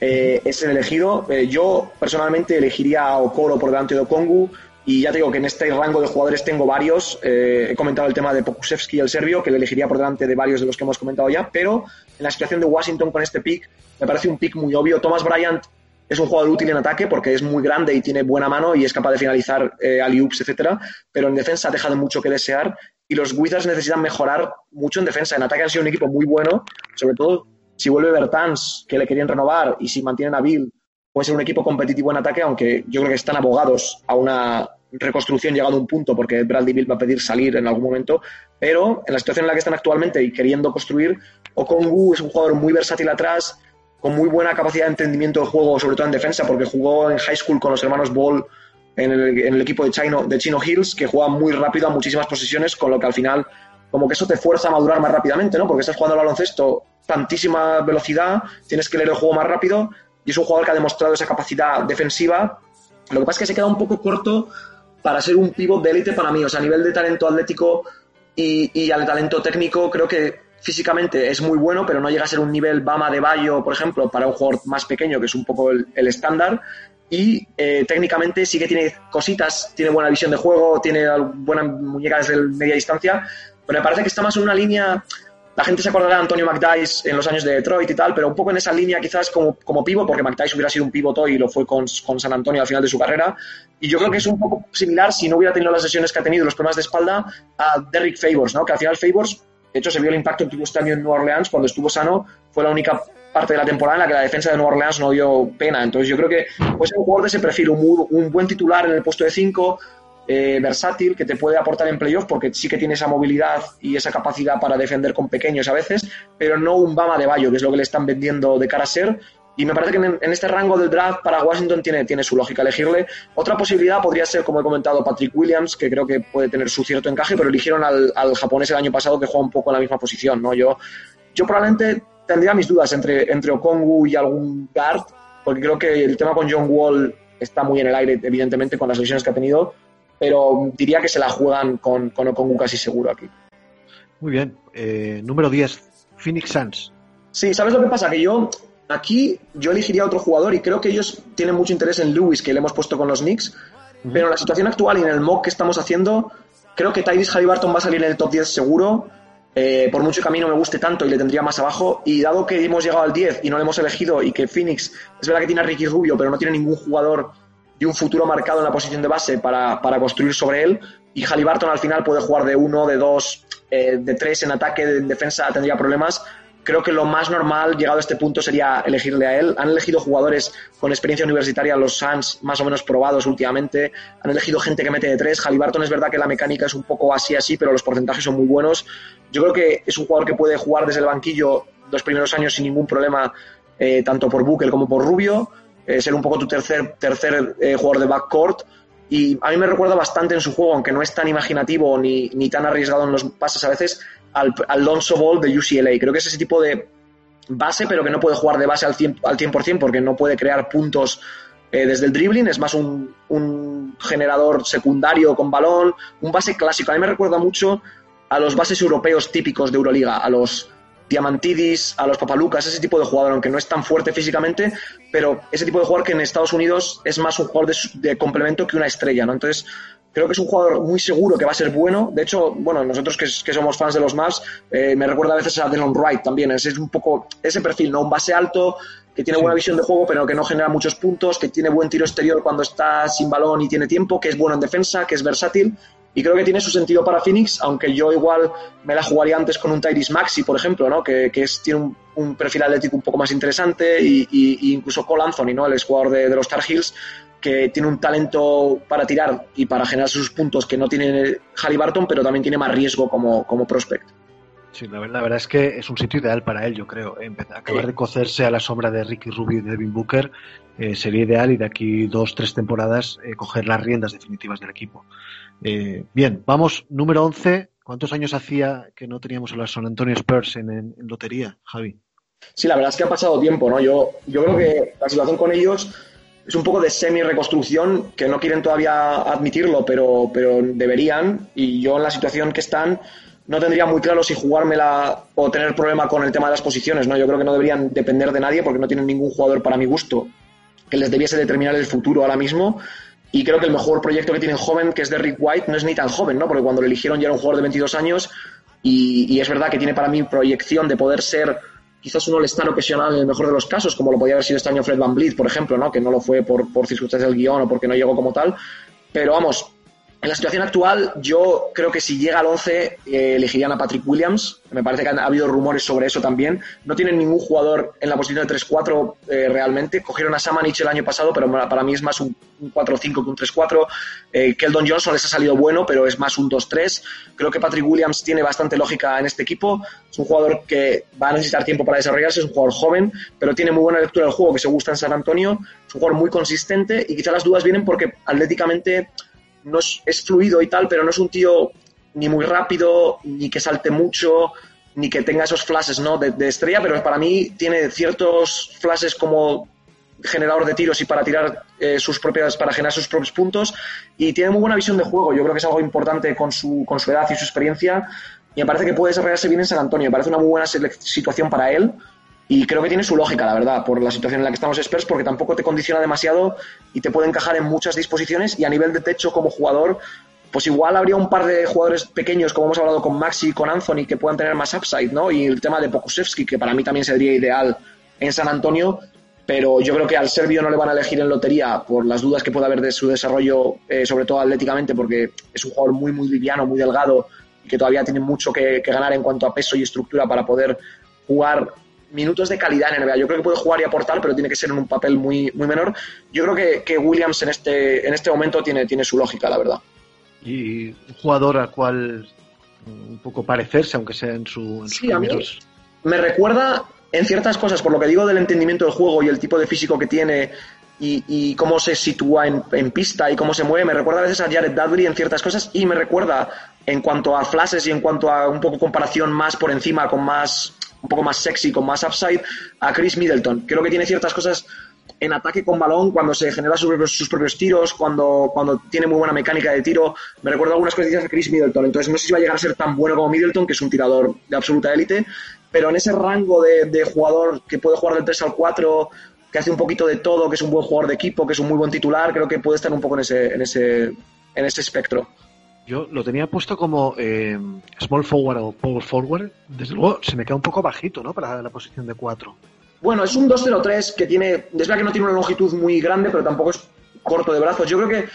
F: eh, es el elegido. Eh, yo personalmente elegiría a Okoro por delante de Okongu y ya te digo que en este rango de jugadores tengo varios. he comentado el tema de Pokusevski, el serbio, que le elegiría por delante de varios de los que hemos comentado ya, pero en la situación de Washington con este pick me parece un pick muy obvio. Thomas Bryant es un jugador útil en ataque porque es muy grande y tiene buena mano y es capaz de finalizar eh, alley-oops, etcétera, pero en defensa ha dejado mucho que desear y los Wizards necesitan mejorar mucho en defensa. En ataque han sido un equipo muy bueno, sobre todo si vuelve Bertans, que le querían renovar, y si mantienen a Bill, puede ser un equipo competitivo en ataque, aunque yo creo que están abogados a una reconstrucción llegado a un punto porque Bradley Bill va a pedir salir en algún momento, pero en la situación en la que están actualmente y queriendo construir, Okongu es un jugador muy versátil atrás, con muy buena capacidad de entendimiento de juego, sobre todo en defensa, porque jugó en high school con los hermanos Ball en el, equipo de Chino, de Chino Hills, que juega muy rápido a muchísimas posiciones, con lo que al final, como que eso te fuerza a madurar más rápidamente, ¿no? Porque estás jugando al baloncesto, tantísima velocidad, tienes que leer el juego más rápido, y es un jugador que ha demostrado esa capacidad defensiva. Lo que pasa es que se queda un poco corto para ser un pivot de élite para mí, o sea, a nivel de talento atlético y al talento técnico, creo que físicamente es muy bueno, pero no llega a ser un nivel Bama de Bayo, por ejemplo, para un jugador más pequeño, que es un poco el, el estándar. Y eh, técnicamente sí que tiene cositas, tiene buena visión de juego, tiene buena muñeca desde media distancia, pero me parece que está más en una línea. La gente se acordará de Antonio McDyess en los años de Detroit y tal, pero un poco en esa línea quizás como, como pivot, porque McDyess hubiera sido un pivot y lo fue con, con San Antonio al final de su carrera. Y yo creo que es un poco similar, si no hubiera tenido las lesiones que ha tenido, los problemas de espalda, a Derrick Favors, ¿no? que al final Favors de hecho, se vio el impacto que tuvo este año en Nueva Orleans cuando estuvo sano. Fue la única parte de la temporada en la que la defensa de Nueva Orleans no dio pena. Entonces, yo creo que puede ser un jugador de ese perfil, un, un buen titular en el puesto de 5, eh, versátil, que te puede aportar en playoff, porque sí que tiene esa movilidad y esa capacidad para defender con pequeños a veces, pero no un Bama de Bayo, que es lo que le están vendiendo de cara a ser. Y me parece que en, en, este rango del draft para Washington tiene, tiene su lógica elegirle. Otra posibilidad podría ser, como he comentado, Patrick Williams, que creo que puede tener su cierto encaje, pero eligieron al, al japonés el año pasado que juega un poco en la misma posición. ¿no? Yo, yo probablemente tendría mis dudas entre, entre Okongu y algún guard, porque creo que el tema con John Wall está muy en el aire, evidentemente, con las lesiones que ha tenido, pero diría que se la juegan con, con Okongu casi seguro aquí.
A: Muy bien. Eh, número 10, Phoenix Suns.
F: Sí, ¿sabes lo que pasa? Que yo Aquí yo elegiría a otro jugador y creo que ellos tienen mucho interés en Lewis, que le hemos puesto con los Knicks, uh -huh. pero en la situación actual y en el mock que estamos haciendo, creo que Tyrese Halliburton va a salir en el top 10 seguro, eh, por mucho que a mí no me guste tanto y le tendría más abajo, y dado que hemos llegado al 10 y no le hemos elegido y que Phoenix, es verdad que tiene a Ricky Rubio, pero no tiene ningún jugador de un futuro marcado en la posición de base para, para construir sobre él, y Halliburton al final puede jugar de uno, de dos, eh, de tres en ataque, en defensa tendría problemas, creo que lo más normal llegado a este punto sería elegirle a él. Han elegido jugadores con experiencia universitaria, los Suns más o menos probados últimamente. Han elegido gente que mete de tres. Halliburton es verdad que la mecánica es un poco así así, pero los porcentajes son muy buenos. Yo creo que es un jugador que puede jugar desde el banquillo los primeros años sin ningún problema, eh, tanto por Booker como por Rubio. Eh, ser un poco tu tercer, tercer eh, jugador de backcourt. Y a mí me recuerda bastante en su juego, aunque no es tan imaginativo ni, ni tan arriesgado en los pases a veces, al, al Lonzo Ball de UCLA. Creo que es ese tipo de base, pero que no puede jugar de base al 100%, al 100% porque no puede crear puntos eh, desde el dribbling, es más un, un, generador secundario con balón, un base clásico. A mí me recuerda mucho a los bases europeos típicos de Euroliga, a los Diamantidis, a los Papalucas, ese tipo de jugador, aunque no es tan fuerte físicamente, pero ese tipo de jugador que en Estados Unidos es más un jugador de, de complemento que una estrella, ¿no? Entonces, creo que es un jugador muy seguro que va a ser bueno. De hecho, bueno, nosotros que, que somos fans de los Mavs, eh, me recuerda a veces a Delon Wright también. Es, es, un poco ese perfil, ¿no? Un base alto, que tiene buena visión de juego, pero que no genera muchos puntos, que tiene buen tiro exterior cuando está sin balón y tiene tiempo, que es bueno en defensa, que es versátil. Y creo que tiene su sentido para Phoenix, aunque yo igual me la jugaría antes con un Tyrese Maxi, por ejemplo, ¿no? que, que es, tiene un, un, perfil atlético un poco más interesante, y, y, y incluso Cole Anthony, ¿no? el jugador de, de los Tar Heels, que tiene un talento para tirar y para generar sus puntos que no tiene Halliburton, pero también tiene más riesgo como, como prospect.
A: Sí, la verdad, la verdad, es que es un sitio ideal para él, yo creo. Empezar, acabar de cocerse a la sombra de Ricky Rubio y de Devin Booker eh, sería ideal y de aquí dos, tres temporadas eh, coger las riendas definitivas del equipo. Eh, bien, vamos, número 11. ¿Cuántos años hacía que no teníamos a los San Antonio Spurs en, en, en lotería, Javi?
F: Sí, la verdad es que ha pasado tiempo, ¿no? Yo, yo creo que la situación con ellos es un poco de semi-reconstrucción, que no quieren todavía admitirlo, pero, pero deberían. Y yo en la situación que están no tendría muy claro si jugármela o tener problema con el tema de las posiciones, ¿no? Yo creo que no deberían depender de nadie porque no tienen ningún jugador para mi gusto que les debiese determinar el futuro ahora mismo. Y creo que el mejor proyecto que tienen joven, que es de Rick White, no es ni tan joven, ¿no? Porque cuando lo eligieron ya era un jugador de 22 años y, y es verdad que tiene para mí proyección de poder ser quizás un all-star ocasional en el mejor de los casos, como lo podía haber sido este año Fred Van Vliet, por ejemplo, ¿no? que no lo fue por, por circunstancias del guion o porque no llegó como tal. Pero vamos, en la situación actual, yo creo que si llega al 11, eh, elegirían a Patrick Williams. Me parece que han ha habido rumores sobre eso también. No tienen ningún jugador en la posición de 3-4 eh, realmente. Cogieron a Samanich el año pasado, pero para mí es más un, un 4-5 que un 3-4. Eh, Keldon Johnson les ha salido bueno, pero es más un 2-3. Creo que Patrick Williams tiene bastante lógica en este equipo. Es un jugador que va a necesitar tiempo para desarrollarse. Es un jugador joven, pero tiene muy buena lectura del juego que se gusta en San Antonio. Es un jugador muy consistente y quizás las dudas vienen porque atléticamente no es, fluido y tal, pero no es un tío ni muy rápido, ni que salte mucho, ni que tenga esos flashes ¿no? de, de, estrella, pero para mí tiene ciertos flashes como generador de tiros y para tirar eh, sus propias, para generar sus propios puntos, y tiene muy buena visión de juego. Yo creo que es algo importante con su, con su edad y su experiencia, y me parece que puede desarrollarse bien en San Antonio. Me parece una muy buena situación para él. Y creo que tiene su lógica, la verdad, por la situación en la que estamos Spurs, porque tampoco te condiciona demasiado y te puede encajar en muchas disposiciones. Y a nivel de techo como jugador, pues igual habría un par de jugadores pequeños, como hemos hablado con Maxi y con Anthony, que puedan tener más upside, ¿no? Y el tema de Pokusevski, que para mí también sería ideal en San Antonio, pero yo creo que al serbio no le van a elegir en lotería por las dudas que puede haber de su desarrollo, eh, sobre todo atléticamente, porque es un jugador muy, muy liviano, muy delgado y que todavía tiene mucho que ganar en cuanto a peso y estructura para poder jugar minutos de calidad en NBA. Yo creo que puede jugar y aportar, pero tiene que ser en un papel muy, muy menor. Yo creo que, que Williams en este, en este momento tiene, tiene su lógica, la verdad.
A: Y un jugador al cual un poco parecerse, aunque sea en su. En
F: sí, a mí me recuerda en ciertas cosas, por lo que digo del entendimiento del juego y el tipo de físico que tiene y, y cómo se sitúa en, en, pista y cómo se mueve, me recuerda a veces a Jared Dudley en ciertas cosas y me recuerda en cuanto a flashes y en cuanto a un poco comparación más por encima, con más un poco más sexy, con más upside, a Chris Middleton. Creo que tiene ciertas cosas en ataque con balón, cuando se genera sus propios, tiros, cuando, cuando tiene muy buena mecánica de tiro. Me recuerda algunas cosas de Chris Middleton. Entonces no sé si va a llegar a ser tan bueno como Middleton, que es un tirador de absoluta élite, pero en ese rango de, de jugador que puede jugar del 3 al 4, que hace un poquito de todo, que es un buen jugador de equipo, que es un muy buen titular, creo que puede estar un poco en ese, en ese, en ese espectro.
A: Yo lo tenía puesto como eh, small forward o power forward. Desde luego se me queda un poco bajito, ¿no? Para la posición de 4.
F: Bueno, es un 2-0-3 que tiene. Es verdad que no tiene una longitud muy grande, pero tampoco es corto de brazos. Yo creo que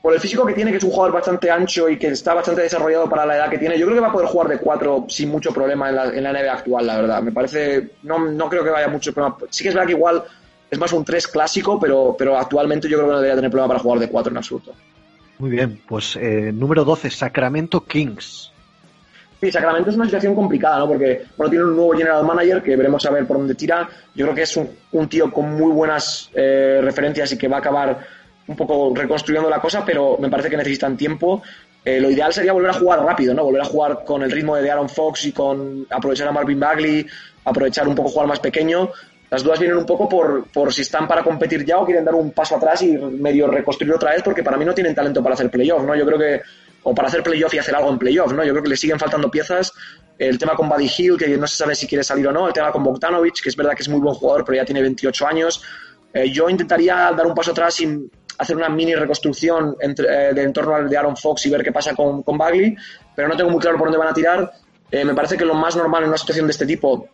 F: por el físico que tiene, que es un jugador bastante ancho y que está bastante desarrollado para la edad que tiene, yo creo que va a poder jugar de 4 sin mucho problema en la, en la NBA actual, la verdad. Me parece. No, no creo que vaya mucho problema. Sí que es verdad que igual es más un 3 clásico, pero, pero actualmente yo creo que no debería tener problema para jugar de 4 en absoluto.
A: Muy bien, pues eh, número 12, Sacramento Kings.
F: Sí, Sacramento es una situación complicada, ¿no? Porque bueno, tiene un nuevo general manager que veremos a ver por dónde tira. Yo creo que es un, un tío con muy buenas eh, referencias y que va a acabar un poco reconstruyendo la cosa, pero me parece que necesitan tiempo. Eh, lo ideal sería volver a jugar rápido, ¿no? Volver a jugar con el ritmo de Aaron Fox y con aprovechar a Marvin Bagley, aprovechar un poco jugar más pequeño. Las dudas vienen un poco por, por si están para competir ya o quieren dar un paso atrás y medio reconstruir otra vez, porque para mí no tienen talento para hacer playoff, ¿no? Yo creo que, o para hacer playoff y hacer algo en playoff, ¿no? Yo creo que le siguen faltando piezas. El tema con Buddy Hill, que no se sabe si quiere salir o no. El tema con Bogdanovic, que es verdad que es muy buen jugador, pero ya tiene 28 años. Eh, yo intentaría dar un paso atrás y hacer una mini reconstrucción entre, eh, de en torno al de Aaron Fox y ver qué pasa con, con Bagley, pero no tengo muy claro por dónde van a tirar. Eh, me parece que lo más normal en una situación de este tipo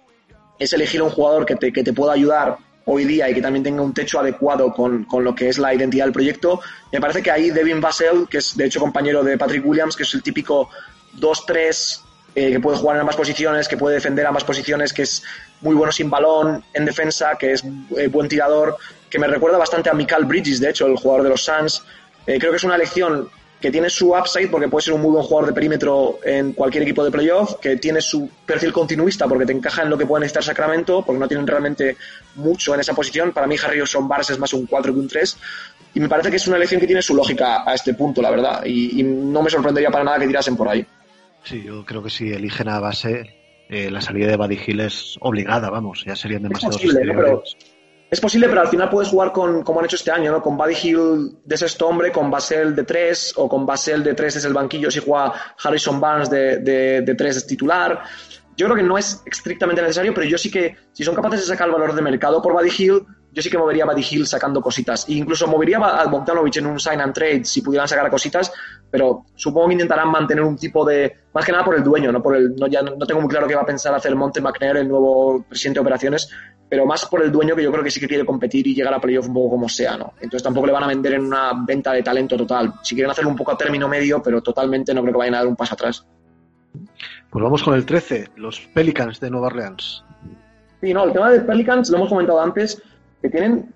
F: es elegir un jugador que te, que te pueda ayudar hoy día y que también tenga un techo adecuado con, con, lo que es la identidad del proyecto. Me parece que ahí Devin Vassell, que es de hecho compañero de Patrick Williams, que es el típico 2-3 eh, que puede jugar en ambas posiciones, que puede defender ambas posiciones, que es muy bueno sin balón en defensa, que es eh, buen tirador, que me recuerda bastante a Michael Bridges, de hecho, el jugador de los Suns. Eh, creo que es una elección que tiene su upside porque puede ser un muy buen jugador de perímetro en cualquier equipo de playoff, que tiene su perfil continuista porque te encaja en lo que puede necesitar Sacramento, porque no tienen realmente mucho en esa posición. Para mí Harrison Barnes es más un 4 que un 3. Y me parece que es una elección que tiene su lógica a este punto, la verdad. Y, y no me sorprendería para nada que tirasen por ahí.
A: Sí, yo creo que si eligen a base, eh, la salida de Buddy Hill es obligada, vamos, ya serían demasiados
F: es posible, ¿no? pero, es posible, pero al final puedes jugar con, como han hecho este año, ¿no? Con Buddy Hill de sexto hombre, con Basel de tres, o con Basel de tres desde el banquillo si juega Harrison Barnes de, de, tres titular. Yo creo que no es estrictamente necesario, pero yo sí que, si son capaces de sacar valor de mercado por Buddy Hill, yo sí que movería a Buddy Hill sacando cositas. E incluso movería a Bogdanovich en un sign and trade si pudieran sacar cositas, pero supongo que intentarán mantener un tipo de. Más que nada por el dueño, no por el. No, ya no tengo muy claro qué va a pensar hacer Monte McNair, el nuevo presidente de operaciones, pero más por el dueño que yo creo que sí que quiere competir y llegar a playoff un poco como sea, ¿no? Entonces tampoco le van a vender en una venta de talento total. Si quieren hacerlo un poco a término medio, pero totalmente no creo que vayan a dar un paso atrás.
A: Pues vamos con el 13, los Pelicans de Nueva Orleans.
F: Sí, no, el tema de Pelicans lo hemos comentado antes, que tienen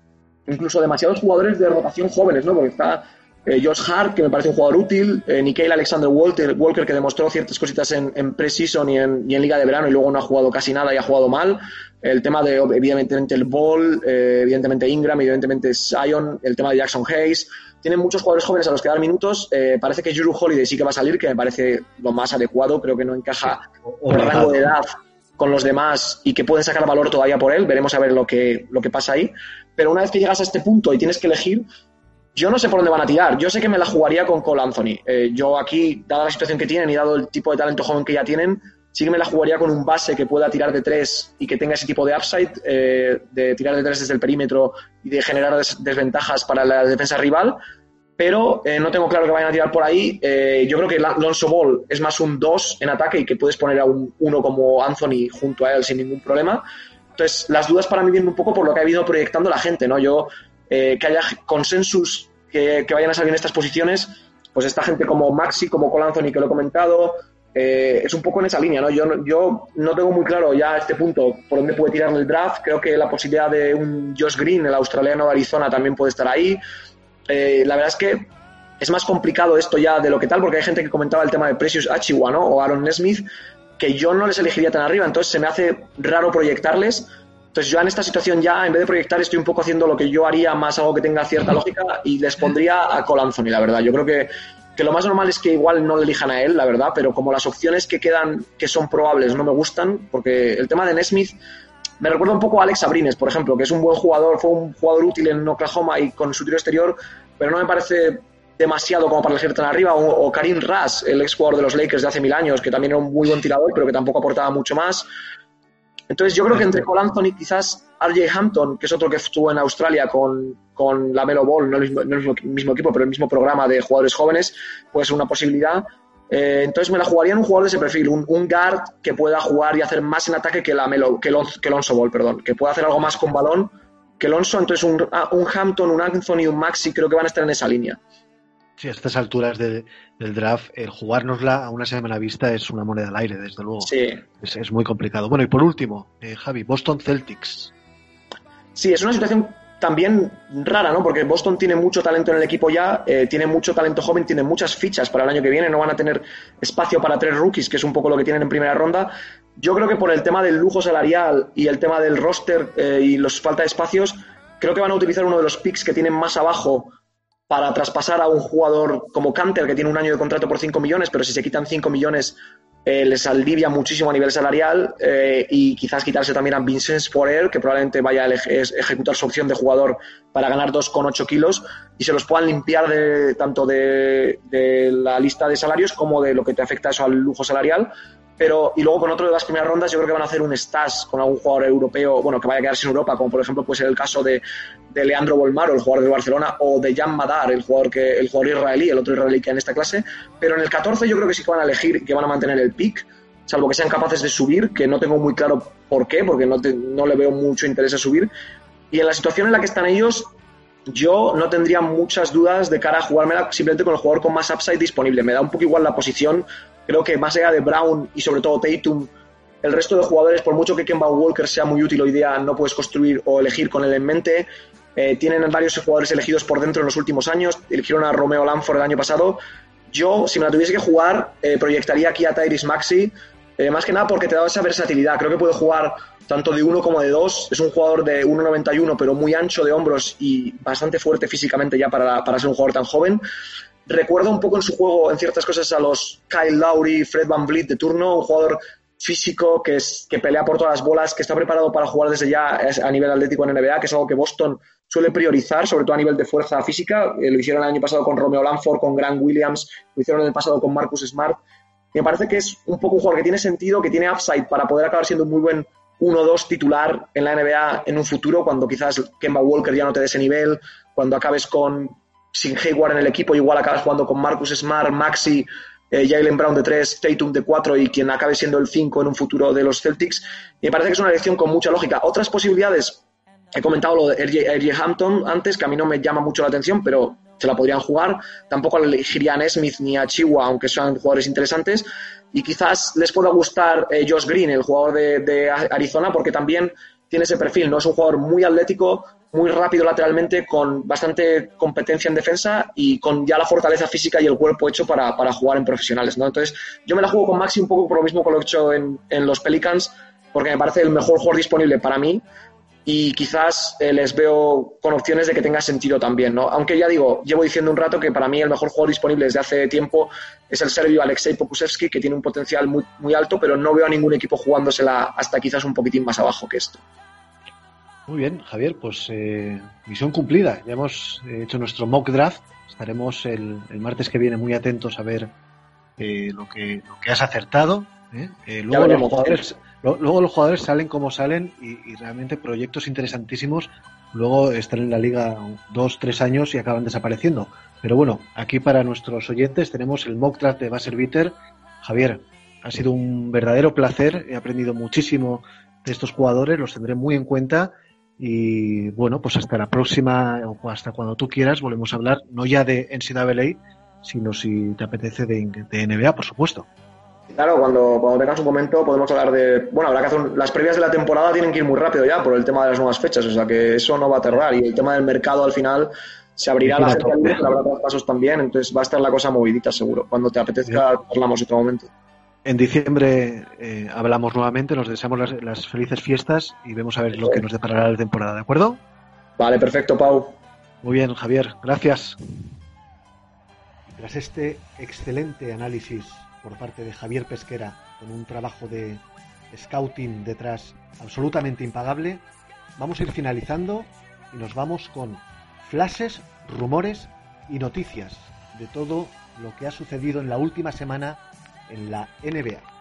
F: incluso demasiados jugadores de rotación jóvenes, ¿no? Porque está eh, Josh Hart, que me parece un jugador útil, eh, Nikhil Alexander Walker, Walker, que demostró ciertas cositas en, en pre-season y en, y en, Liga de Verano y luego no ha jugado casi nada y ha jugado mal. El tema de, evidentemente, el Ball, eh, evidentemente Ingram, evidentemente Zion, el tema de Jackson Hayes. Tienen muchos jugadores jóvenes a los que dar minutos. Eh, parece que Juru Holiday sí que va a salir, que me parece lo más adecuado. Creo que no encaja por el rango de edad con los demás y que pueden sacar valor todavía por él. Veremos a ver lo que, lo que pasa ahí. Pero una vez que llegas a este punto y tienes que elegir, yo no sé por dónde van a tirar. Yo sé que me la jugaría con Cole Anthony. Eh, yo aquí, dada la situación que tienen y dado el tipo de talento joven que ya tienen, sí que me la jugaría con un base que pueda tirar de tres y que tenga ese tipo de upside, eh, de tirar de tres desde el perímetro y de generar des desventajas para la defensa rival. Pero eh, no tengo claro que vayan a tirar por ahí. Eh, yo creo que Lonzo Ball es más un 2 en ataque y que puedes poner a un 1 como Anthony junto a él sin ningún problema. Entonces, las dudas para mí vienen un poco por lo que ha ido proyectando la gente, ¿no? Yo, eh, que haya consensus que, que, vayan a salir en estas posiciones, pues esta gente como Maxi, como Cole Anthony, que lo he comentado, eh, es un poco en esa línea, ¿no? Yo, yo no tengo muy claro ya a este punto por dónde puede tirar el draft. Creo que la posibilidad de un Josh Green, el australiano de Arizona, también puede estar ahí. Eh, la verdad es que es más complicado esto ya de lo que tal, porque hay gente que comentaba el tema de Precious Achiwa, ¿no? O Aaron Nesmith, que yo no les elegiría tan arriba, entonces se me hace raro proyectarles. Entonces yo en esta situación ya, en vez de proyectar, estoy un poco haciendo lo que yo haría, más algo que tenga cierta lógica, y les pondría a Cole Anthony, la verdad. Yo creo que, que lo más normal es que igual no le elijan a él, la verdad, pero como las opciones que quedan, que son probables, no me gustan, porque el tema de Nesmith me recuerda un poco a Alex Abrines, por ejemplo, que es un buen jugador, fue un jugador útil en Oklahoma y con su tiro exterior, pero no me parece demasiado como para elegir tan arriba. O, o Karim Ras, el ex jugador de los Lakers de hace mil años, que también era un muy buen tirador, pero que tampoco aportaba mucho más. Entonces yo creo que entre Cole Anthony, quizás RJ Hampton, que es otro que estuvo en Australia con, con la Melo Ball, no el, mismo, no el mismo equipo, pero el mismo programa de jugadores jóvenes, puede ser una posibilidad. Eh, entonces me la jugaría en un jugador de ese perfil, un, un, guard que pueda jugar y hacer más en ataque que la Melo, que, Lon, que Lonzo Ball, perdón, que pueda hacer algo más con balón que Lonzo, entonces un, un Hampton, un Anthony, un Maxi, creo que van a estar en esa línea.
A: Sí, a estas alturas de, del draft, el jugárnosla a una semana vista es una moneda al aire, desde luego.
F: Sí.
A: Es, es muy complicado. Bueno, y por último, eh, Javi, Boston Celtics.
F: Sí, es una situación también rara, ¿no? Porque Boston tiene mucho talento en el equipo ya, eh, tiene mucho talento joven, tiene muchas fichas para el año que viene, no van a tener espacio para tres rookies, que es un poco lo que tienen en primera ronda. Yo creo que por el tema del lujo salarial y el tema del roster eh, y los falta de espacios, creo que van a utilizar uno de los picks que tienen más abajo para traspasar a un jugador como Canter, que tiene un año de contrato por 5 millones, pero si se quitan 5 millones eh, les alivia muchísimo a nivel salarial eh, y quizás quitarse también a Vincent Sporer, que probablemente vaya a ejecutar su opción de jugador para ganar 2,8 kilos y se los puedan limpiar de, tanto de, de, la lista de salarios como de lo que te afecta eso al lujo salarial pero y luego con otro de las primeras rondas yo creo que van a hacer un stash con algún jugador europeo, bueno, que vaya a quedarse en Europa, como por ejemplo puede ser el caso de, de Leandro Bolmaro, el jugador de Barcelona, o de Jan Madar, el jugador el jugador israelí, el otro israelí que hay en esta clase, pero en el 14 yo creo que sí que van a elegir que van a mantener el pick, salvo que sean capaces de subir, que no tengo muy claro por qué, porque no, no le veo mucho interés a subir. Y en la situación en la que están ellos, yo no tendría muchas dudas de cara a jugármela simplemente con el jugador con más upside disponible. Me da un poco igual la posición Creo que más allá de Brown y sobre todo Tatum, el resto de jugadores, por mucho que Kemba Walker sea muy útil hoy día, no puedes construir o elegir con él en mente. Eh, tienen varios jugadores elegidos por dentro en los últimos años. Eligieron a Romeo Lanford el año pasado. Yo, si me la tuviese que jugar, eh, proyectaría aquí a Tyrese Maxi. Eh, más que nada porque te da esa versatilidad. Creo que puede jugar tanto de uno como de dos. Es un jugador de 1,91, pero muy ancho de hombros y bastante fuerte físicamente ya para, para ser un jugador tan joven recuerda un poco en su juego, en ciertas cosas, a los Kyle Lowry, Fred Van Vliet de turno, un jugador físico que, es, que pelea por todas las bolas, que está preparado para jugar desde ya a nivel atlético en NBA, que es algo que Boston suele priorizar, sobre todo a nivel de fuerza física. Eh, lo hicieron el año pasado con Romeo Lanford, con Grant Williams, lo hicieron el pasado con Marcus Smart. Me parece que es un poco un jugador que tiene sentido, que tiene upside para poder acabar siendo un muy buen 1-2 titular en la NBA en un futuro, cuando quizás Kemba Walker ya no te dé ese nivel, cuando acabes con sin Hayward en el equipo, igual acabas jugando con Marcus Smart, Maxi, eh, Jalen Brown de 3, Tatum de 4 y quien acabe siendo el 5 en un futuro de los Celtics. Me parece que es una elección con mucha lógica. Otras posibilidades, he comentado lo de RJ, Hampton antes, que a mí no me llama mucho la atención, pero se la podrían jugar. Tampoco elegirían a Smith ni a Chihuahua, aunque sean jugadores interesantes. Y quizás les pueda gustar eh, Josh Green, el jugador de, de Arizona, porque también tiene ese perfil, ¿no? Es un jugador muy atlético, muy rápido lateralmente, con bastante competencia en defensa y con ya la fortaleza física y el cuerpo hecho para, jugar en profesionales, ¿no? Entonces, yo me la juego con Maxi un poco por lo mismo que lo he hecho en, los Pelicans, porque me parece el mejor jugador disponible para mí y quizás eh, les veo con opciones de que tenga sentido también, ¿no? Aunque ya digo, llevo diciendo un rato que para mí el mejor jugador disponible desde hace tiempo es el serbio Alexei Pokusevski, que tiene un potencial muy, muy alto, pero no veo a ningún equipo jugándosela hasta quizás un poquitín más abajo que esto.
A: Muy bien, Javier, pues eh, misión cumplida. Ya hemos eh, hecho nuestro mock draft. Estaremos el, martes que viene muy atentos a ver eh, lo, que, lo que has acertado. luego, los jugadores, luego los jugadores salen como salen y, realmente proyectos interesantísimos. Luego están en la liga dos, tres años y acaban desapareciendo. Pero bueno, aquí para nuestros oyentes tenemos el mock draft de Basser Bitter. Javier, ha sido un verdadero placer. He aprendido muchísimo de estos jugadores, los tendré muy en cuenta y bueno, pues hasta la próxima, o hasta cuando tú quieras, volvemos a hablar, no ya de NCAA, sino si te apetece de, NBA, por supuesto.
F: Claro, cuando, cuando tengas un momento podemos hablar de. Bueno, habrá que hacer. las previas de la temporada tienen que ir muy rápido ya por el tema de las nuevas fechas, o sea que eso no va a tardar. Y el tema del mercado al final se abrirá la gente, habrá otros pasos también, entonces va a estar la cosa movidita seguro. Cuando te apetezca, hablamos otro momento.
A: En diciembre eh, hablamos nuevamente, nos deseamos las, felices fiestas y vemos a ver lo que nos deparará la temporada, ¿de acuerdo?
F: Vale, perfecto, Pau.
A: Muy bien, Javier, gracias. Tras este excelente análisis por parte de Javier Pesquera, con un trabajo de scouting detrás absolutamente impagable, vamos a ir finalizando y nos vamos con flashes, rumores y noticias de todo lo que ha sucedido en la última semana en la NBA.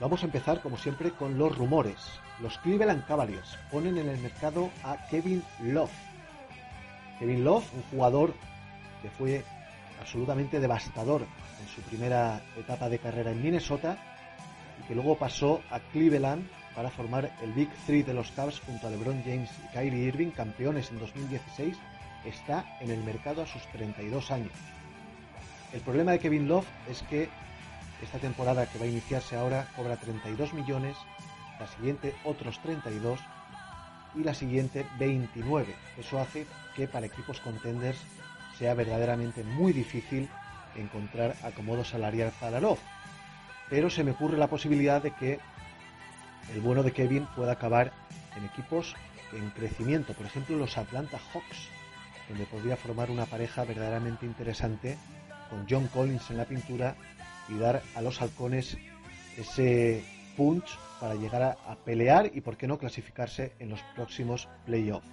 A: Vamos a empezar, como siempre, con los rumores. Los Cleveland Cavaliers ponen en el mercado a Kevin Love. Kevin Love, un jugador que fue absolutamente devastador en su primera etapa de carrera en Minnesota y que luego pasó a Cleveland para formar el Big Three de los Cavs junto a LeBron James y Kyrie Irving, campeones en 2016, está en el mercado a sus 32 años. El problema de Kevin Love es que esta temporada que va a iniciarse ahora cobra 32 millones, la siguiente otros 32 y la siguiente 29. Eso hace que para equipos contenders sea verdaderamente muy difícil encontrar acomodo salarial para Love. Pero se me ocurre la posibilidad de que el bueno de Kevin pueda acabar en equipos en crecimiento, por ejemplo los Atlanta Hawks, donde podría formar una pareja verdaderamente interesante con John Collins en la pintura y dar a los halcones ese punch para llegar a, pelear y por qué no clasificarse en los próximos playoffs.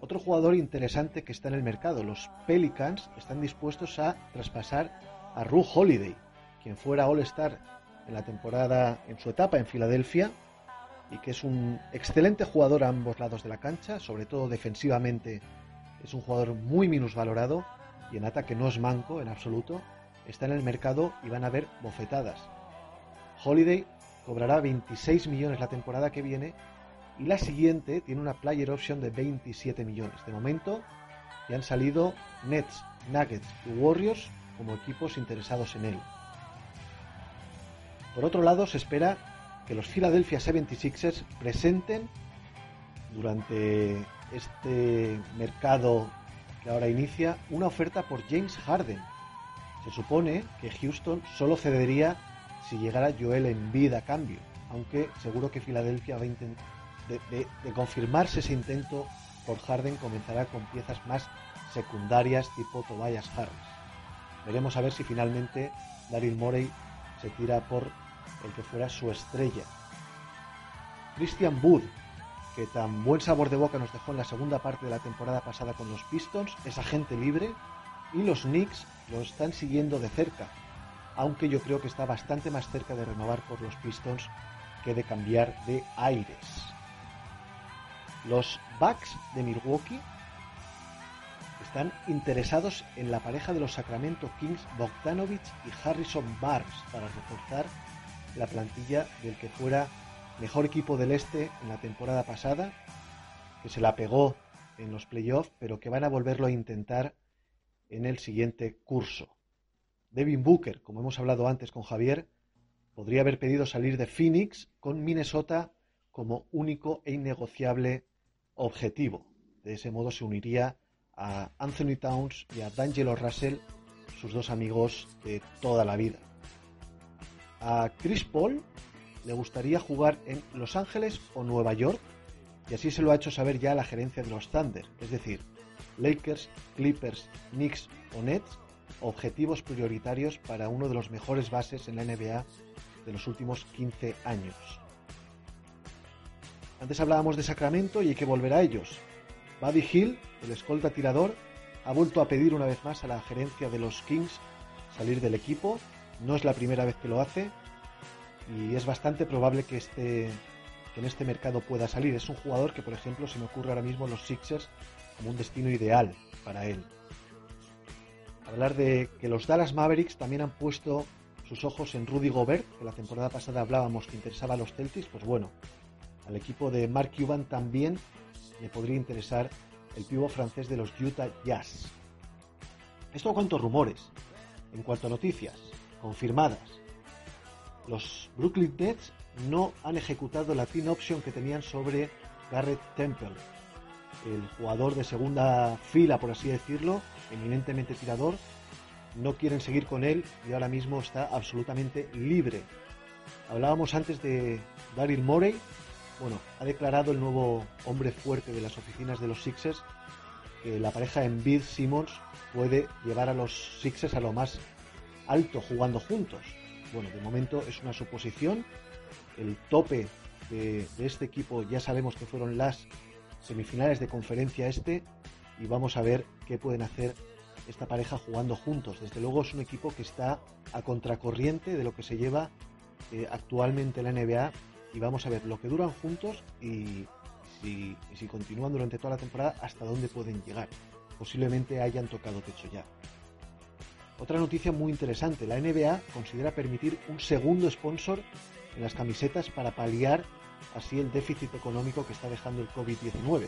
A: Otro jugador interesante que está en el mercado, los Pelicans están dispuestos a traspasar a Ru Holiday, quien fuera All-Star en la temporada en su etapa en Filadelfia y que es un excelente jugador a ambos lados de la cancha, sobre todo defensivamente es un jugador muy minusvalorado y en ataque no es manco en absoluto, está en el mercado y van a haber bofetadas. Holiday cobrará 26 millones la temporada que viene y la siguiente tiene una player option de 27 millones. De momento ya han salido Nets, Nuggets y Warriors como equipos interesados en él. Por otro lado, se espera que los Philadelphia 76ers presenten durante este mercado que ahora inicia una oferta por James Harden. Se supone que Houston solo cedería si llegara Joel Embiid a cambio, aunque seguro que Filadelfia va a intentar de, confirmarse ese intento por Harden comenzará con piezas más secundarias tipo Tobias Harris. Veremos a ver si finalmente Daryl Morey se tira por el que fuera su estrella. Christian Wood, que tan buen sabor de boca nos dejó en la segunda parte de la temporada pasada con los Pistons, es agente libre y los Knicks lo están siguiendo de cerca, aunque yo creo que está bastante más cerca de renovar por los Pistons que de cambiar de aires. Los Bucks de Milwaukee están interesados en la pareja de los Sacramento Kings Bogdanovich y Harrison Barnes para reforzar la plantilla del que fuera mejor equipo del este en la temporada pasada, que se la pegó en los playoffs, pero que van a volverlo a intentar en el siguiente curso. Devin Booker, como hemos hablado antes con Javier, podría haber pedido salir de Phoenix con Minnesota como único e innegociable objetivo. De ese modo se uniría a Anthony Towns y a D'Angelo Russell, sus dos amigos de toda la vida. A Chris Paul le gustaría jugar en Los Ángeles o Nueva York, y así se lo ha hecho saber ya la gerencia de los Thunder, es decir, Lakers, Clippers, Knicks o Nets, objetivos prioritarios para uno de los mejores bases en la NBA de los últimos 15 años. Antes hablábamos de Sacramento y hay que volver a ellos. Buddy Hill, el escolta tirador, ha vuelto a pedir una vez más a la gerencia de los Kings salir del equipo. No es la primera vez que lo hace y es bastante probable que, este, que en este mercado pueda salir. Es un jugador que, por ejemplo, se me ocurre ahora mismo los Sixers como un destino ideal para él. Hablar de que los Dallas Mavericks también han puesto sus ojos en Rudy Gobert, que la temporada pasada hablábamos que interesaba a los Celtics, pues bueno, al equipo de Mark Cuban también le podría interesar el pivo francés de los Utah Jazz. Esto cuanto a rumores. En cuanto a noticias confirmadas, los Brooklyn Nets no han ejecutado la team option que tenían sobre Garrett Temple, el jugador de segunda fila, por así decirlo, eminentemente tirador. No quieren seguir con él y ahora mismo está absolutamente libre. Hablábamos antes de Daryl Morey, bueno, ha declarado el nuevo hombre fuerte de las oficinas de los Sixers que la pareja en Bid Simmons puede llevar a los Sixers a lo más alto jugando juntos. Bueno, de momento es una suposición. El tope de este equipo ya sabemos que fueron las semifinales de conferencia este y vamos a ver qué pueden hacer esta pareja jugando juntos. Desde luego es un equipo que está a contracorriente de lo que se lleva eh, actualmente en la NBA y vamos a ver lo que duran juntos y si, si continúan durante toda la temporada hasta dónde pueden llegar. Posiblemente hayan tocado techo ya. Otra noticia muy interesante, la NBA considera permitir un segundo sponsor en las camisetas para paliar así el déficit económico que está dejando el COVID-19.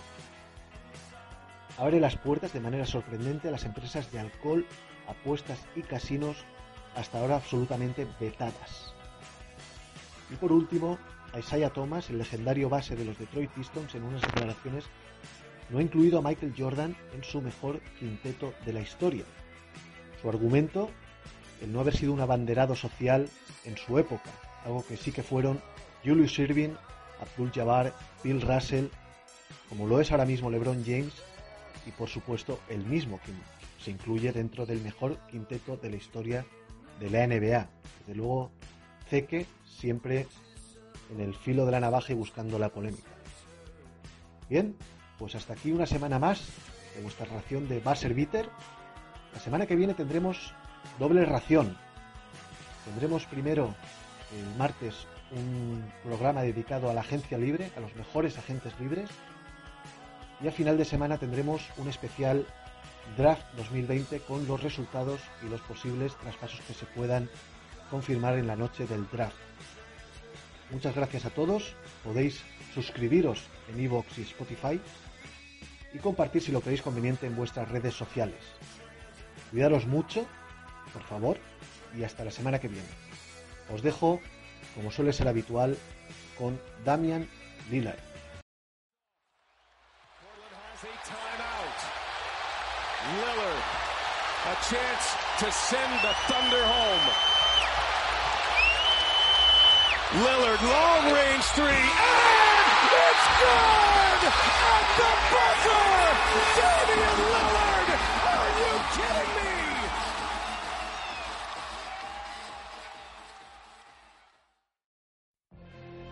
A: Abre las puertas de manera sorprendente a las empresas de alcohol, apuestas y casinos hasta ahora absolutamente vetadas. Y por último, Isaiah Thomas, el legendario base de los Detroit Pistons, en unas declaraciones no ha incluido a Michael Jordan en su mejor quinteto de la historia. Su argumento, el no haber sido un abanderado social en su época, algo que sí que fueron Julius Irving Abdul Jabbar, Bill Russell, como lo es ahora mismo LeBron James y por supuesto el mismo que se incluye dentro del mejor quinteto de la historia de la NBA. Desde luego, Zeke siempre en el filo de la navaja y buscando la polémica. Bien, pues hasta aquí una semana más de vuestra ración de Basser Bitter. La semana que viene tendremos doble ración. Tendremos primero el martes un programa dedicado a la agencia libre, a los mejores agentes libres. Y a final de semana tendremos un especial Draft 2020 con los resultados y los posibles traspasos que se puedan confirmar en la noche del draft. Muchas gracias a todos. Podéis suscribiros en iVoox y Spotify y compartir si lo creéis conveniente en vuestras redes sociales. Cuidaros mucho, por favor, y hasta la semana que viene. Os dejo, como suele ser habitual, con Damian Lillard.
G: Lillard, a chance to send the Thunder home. Lillard, long range three, and it's good! At the buzzer! Damian Lillard!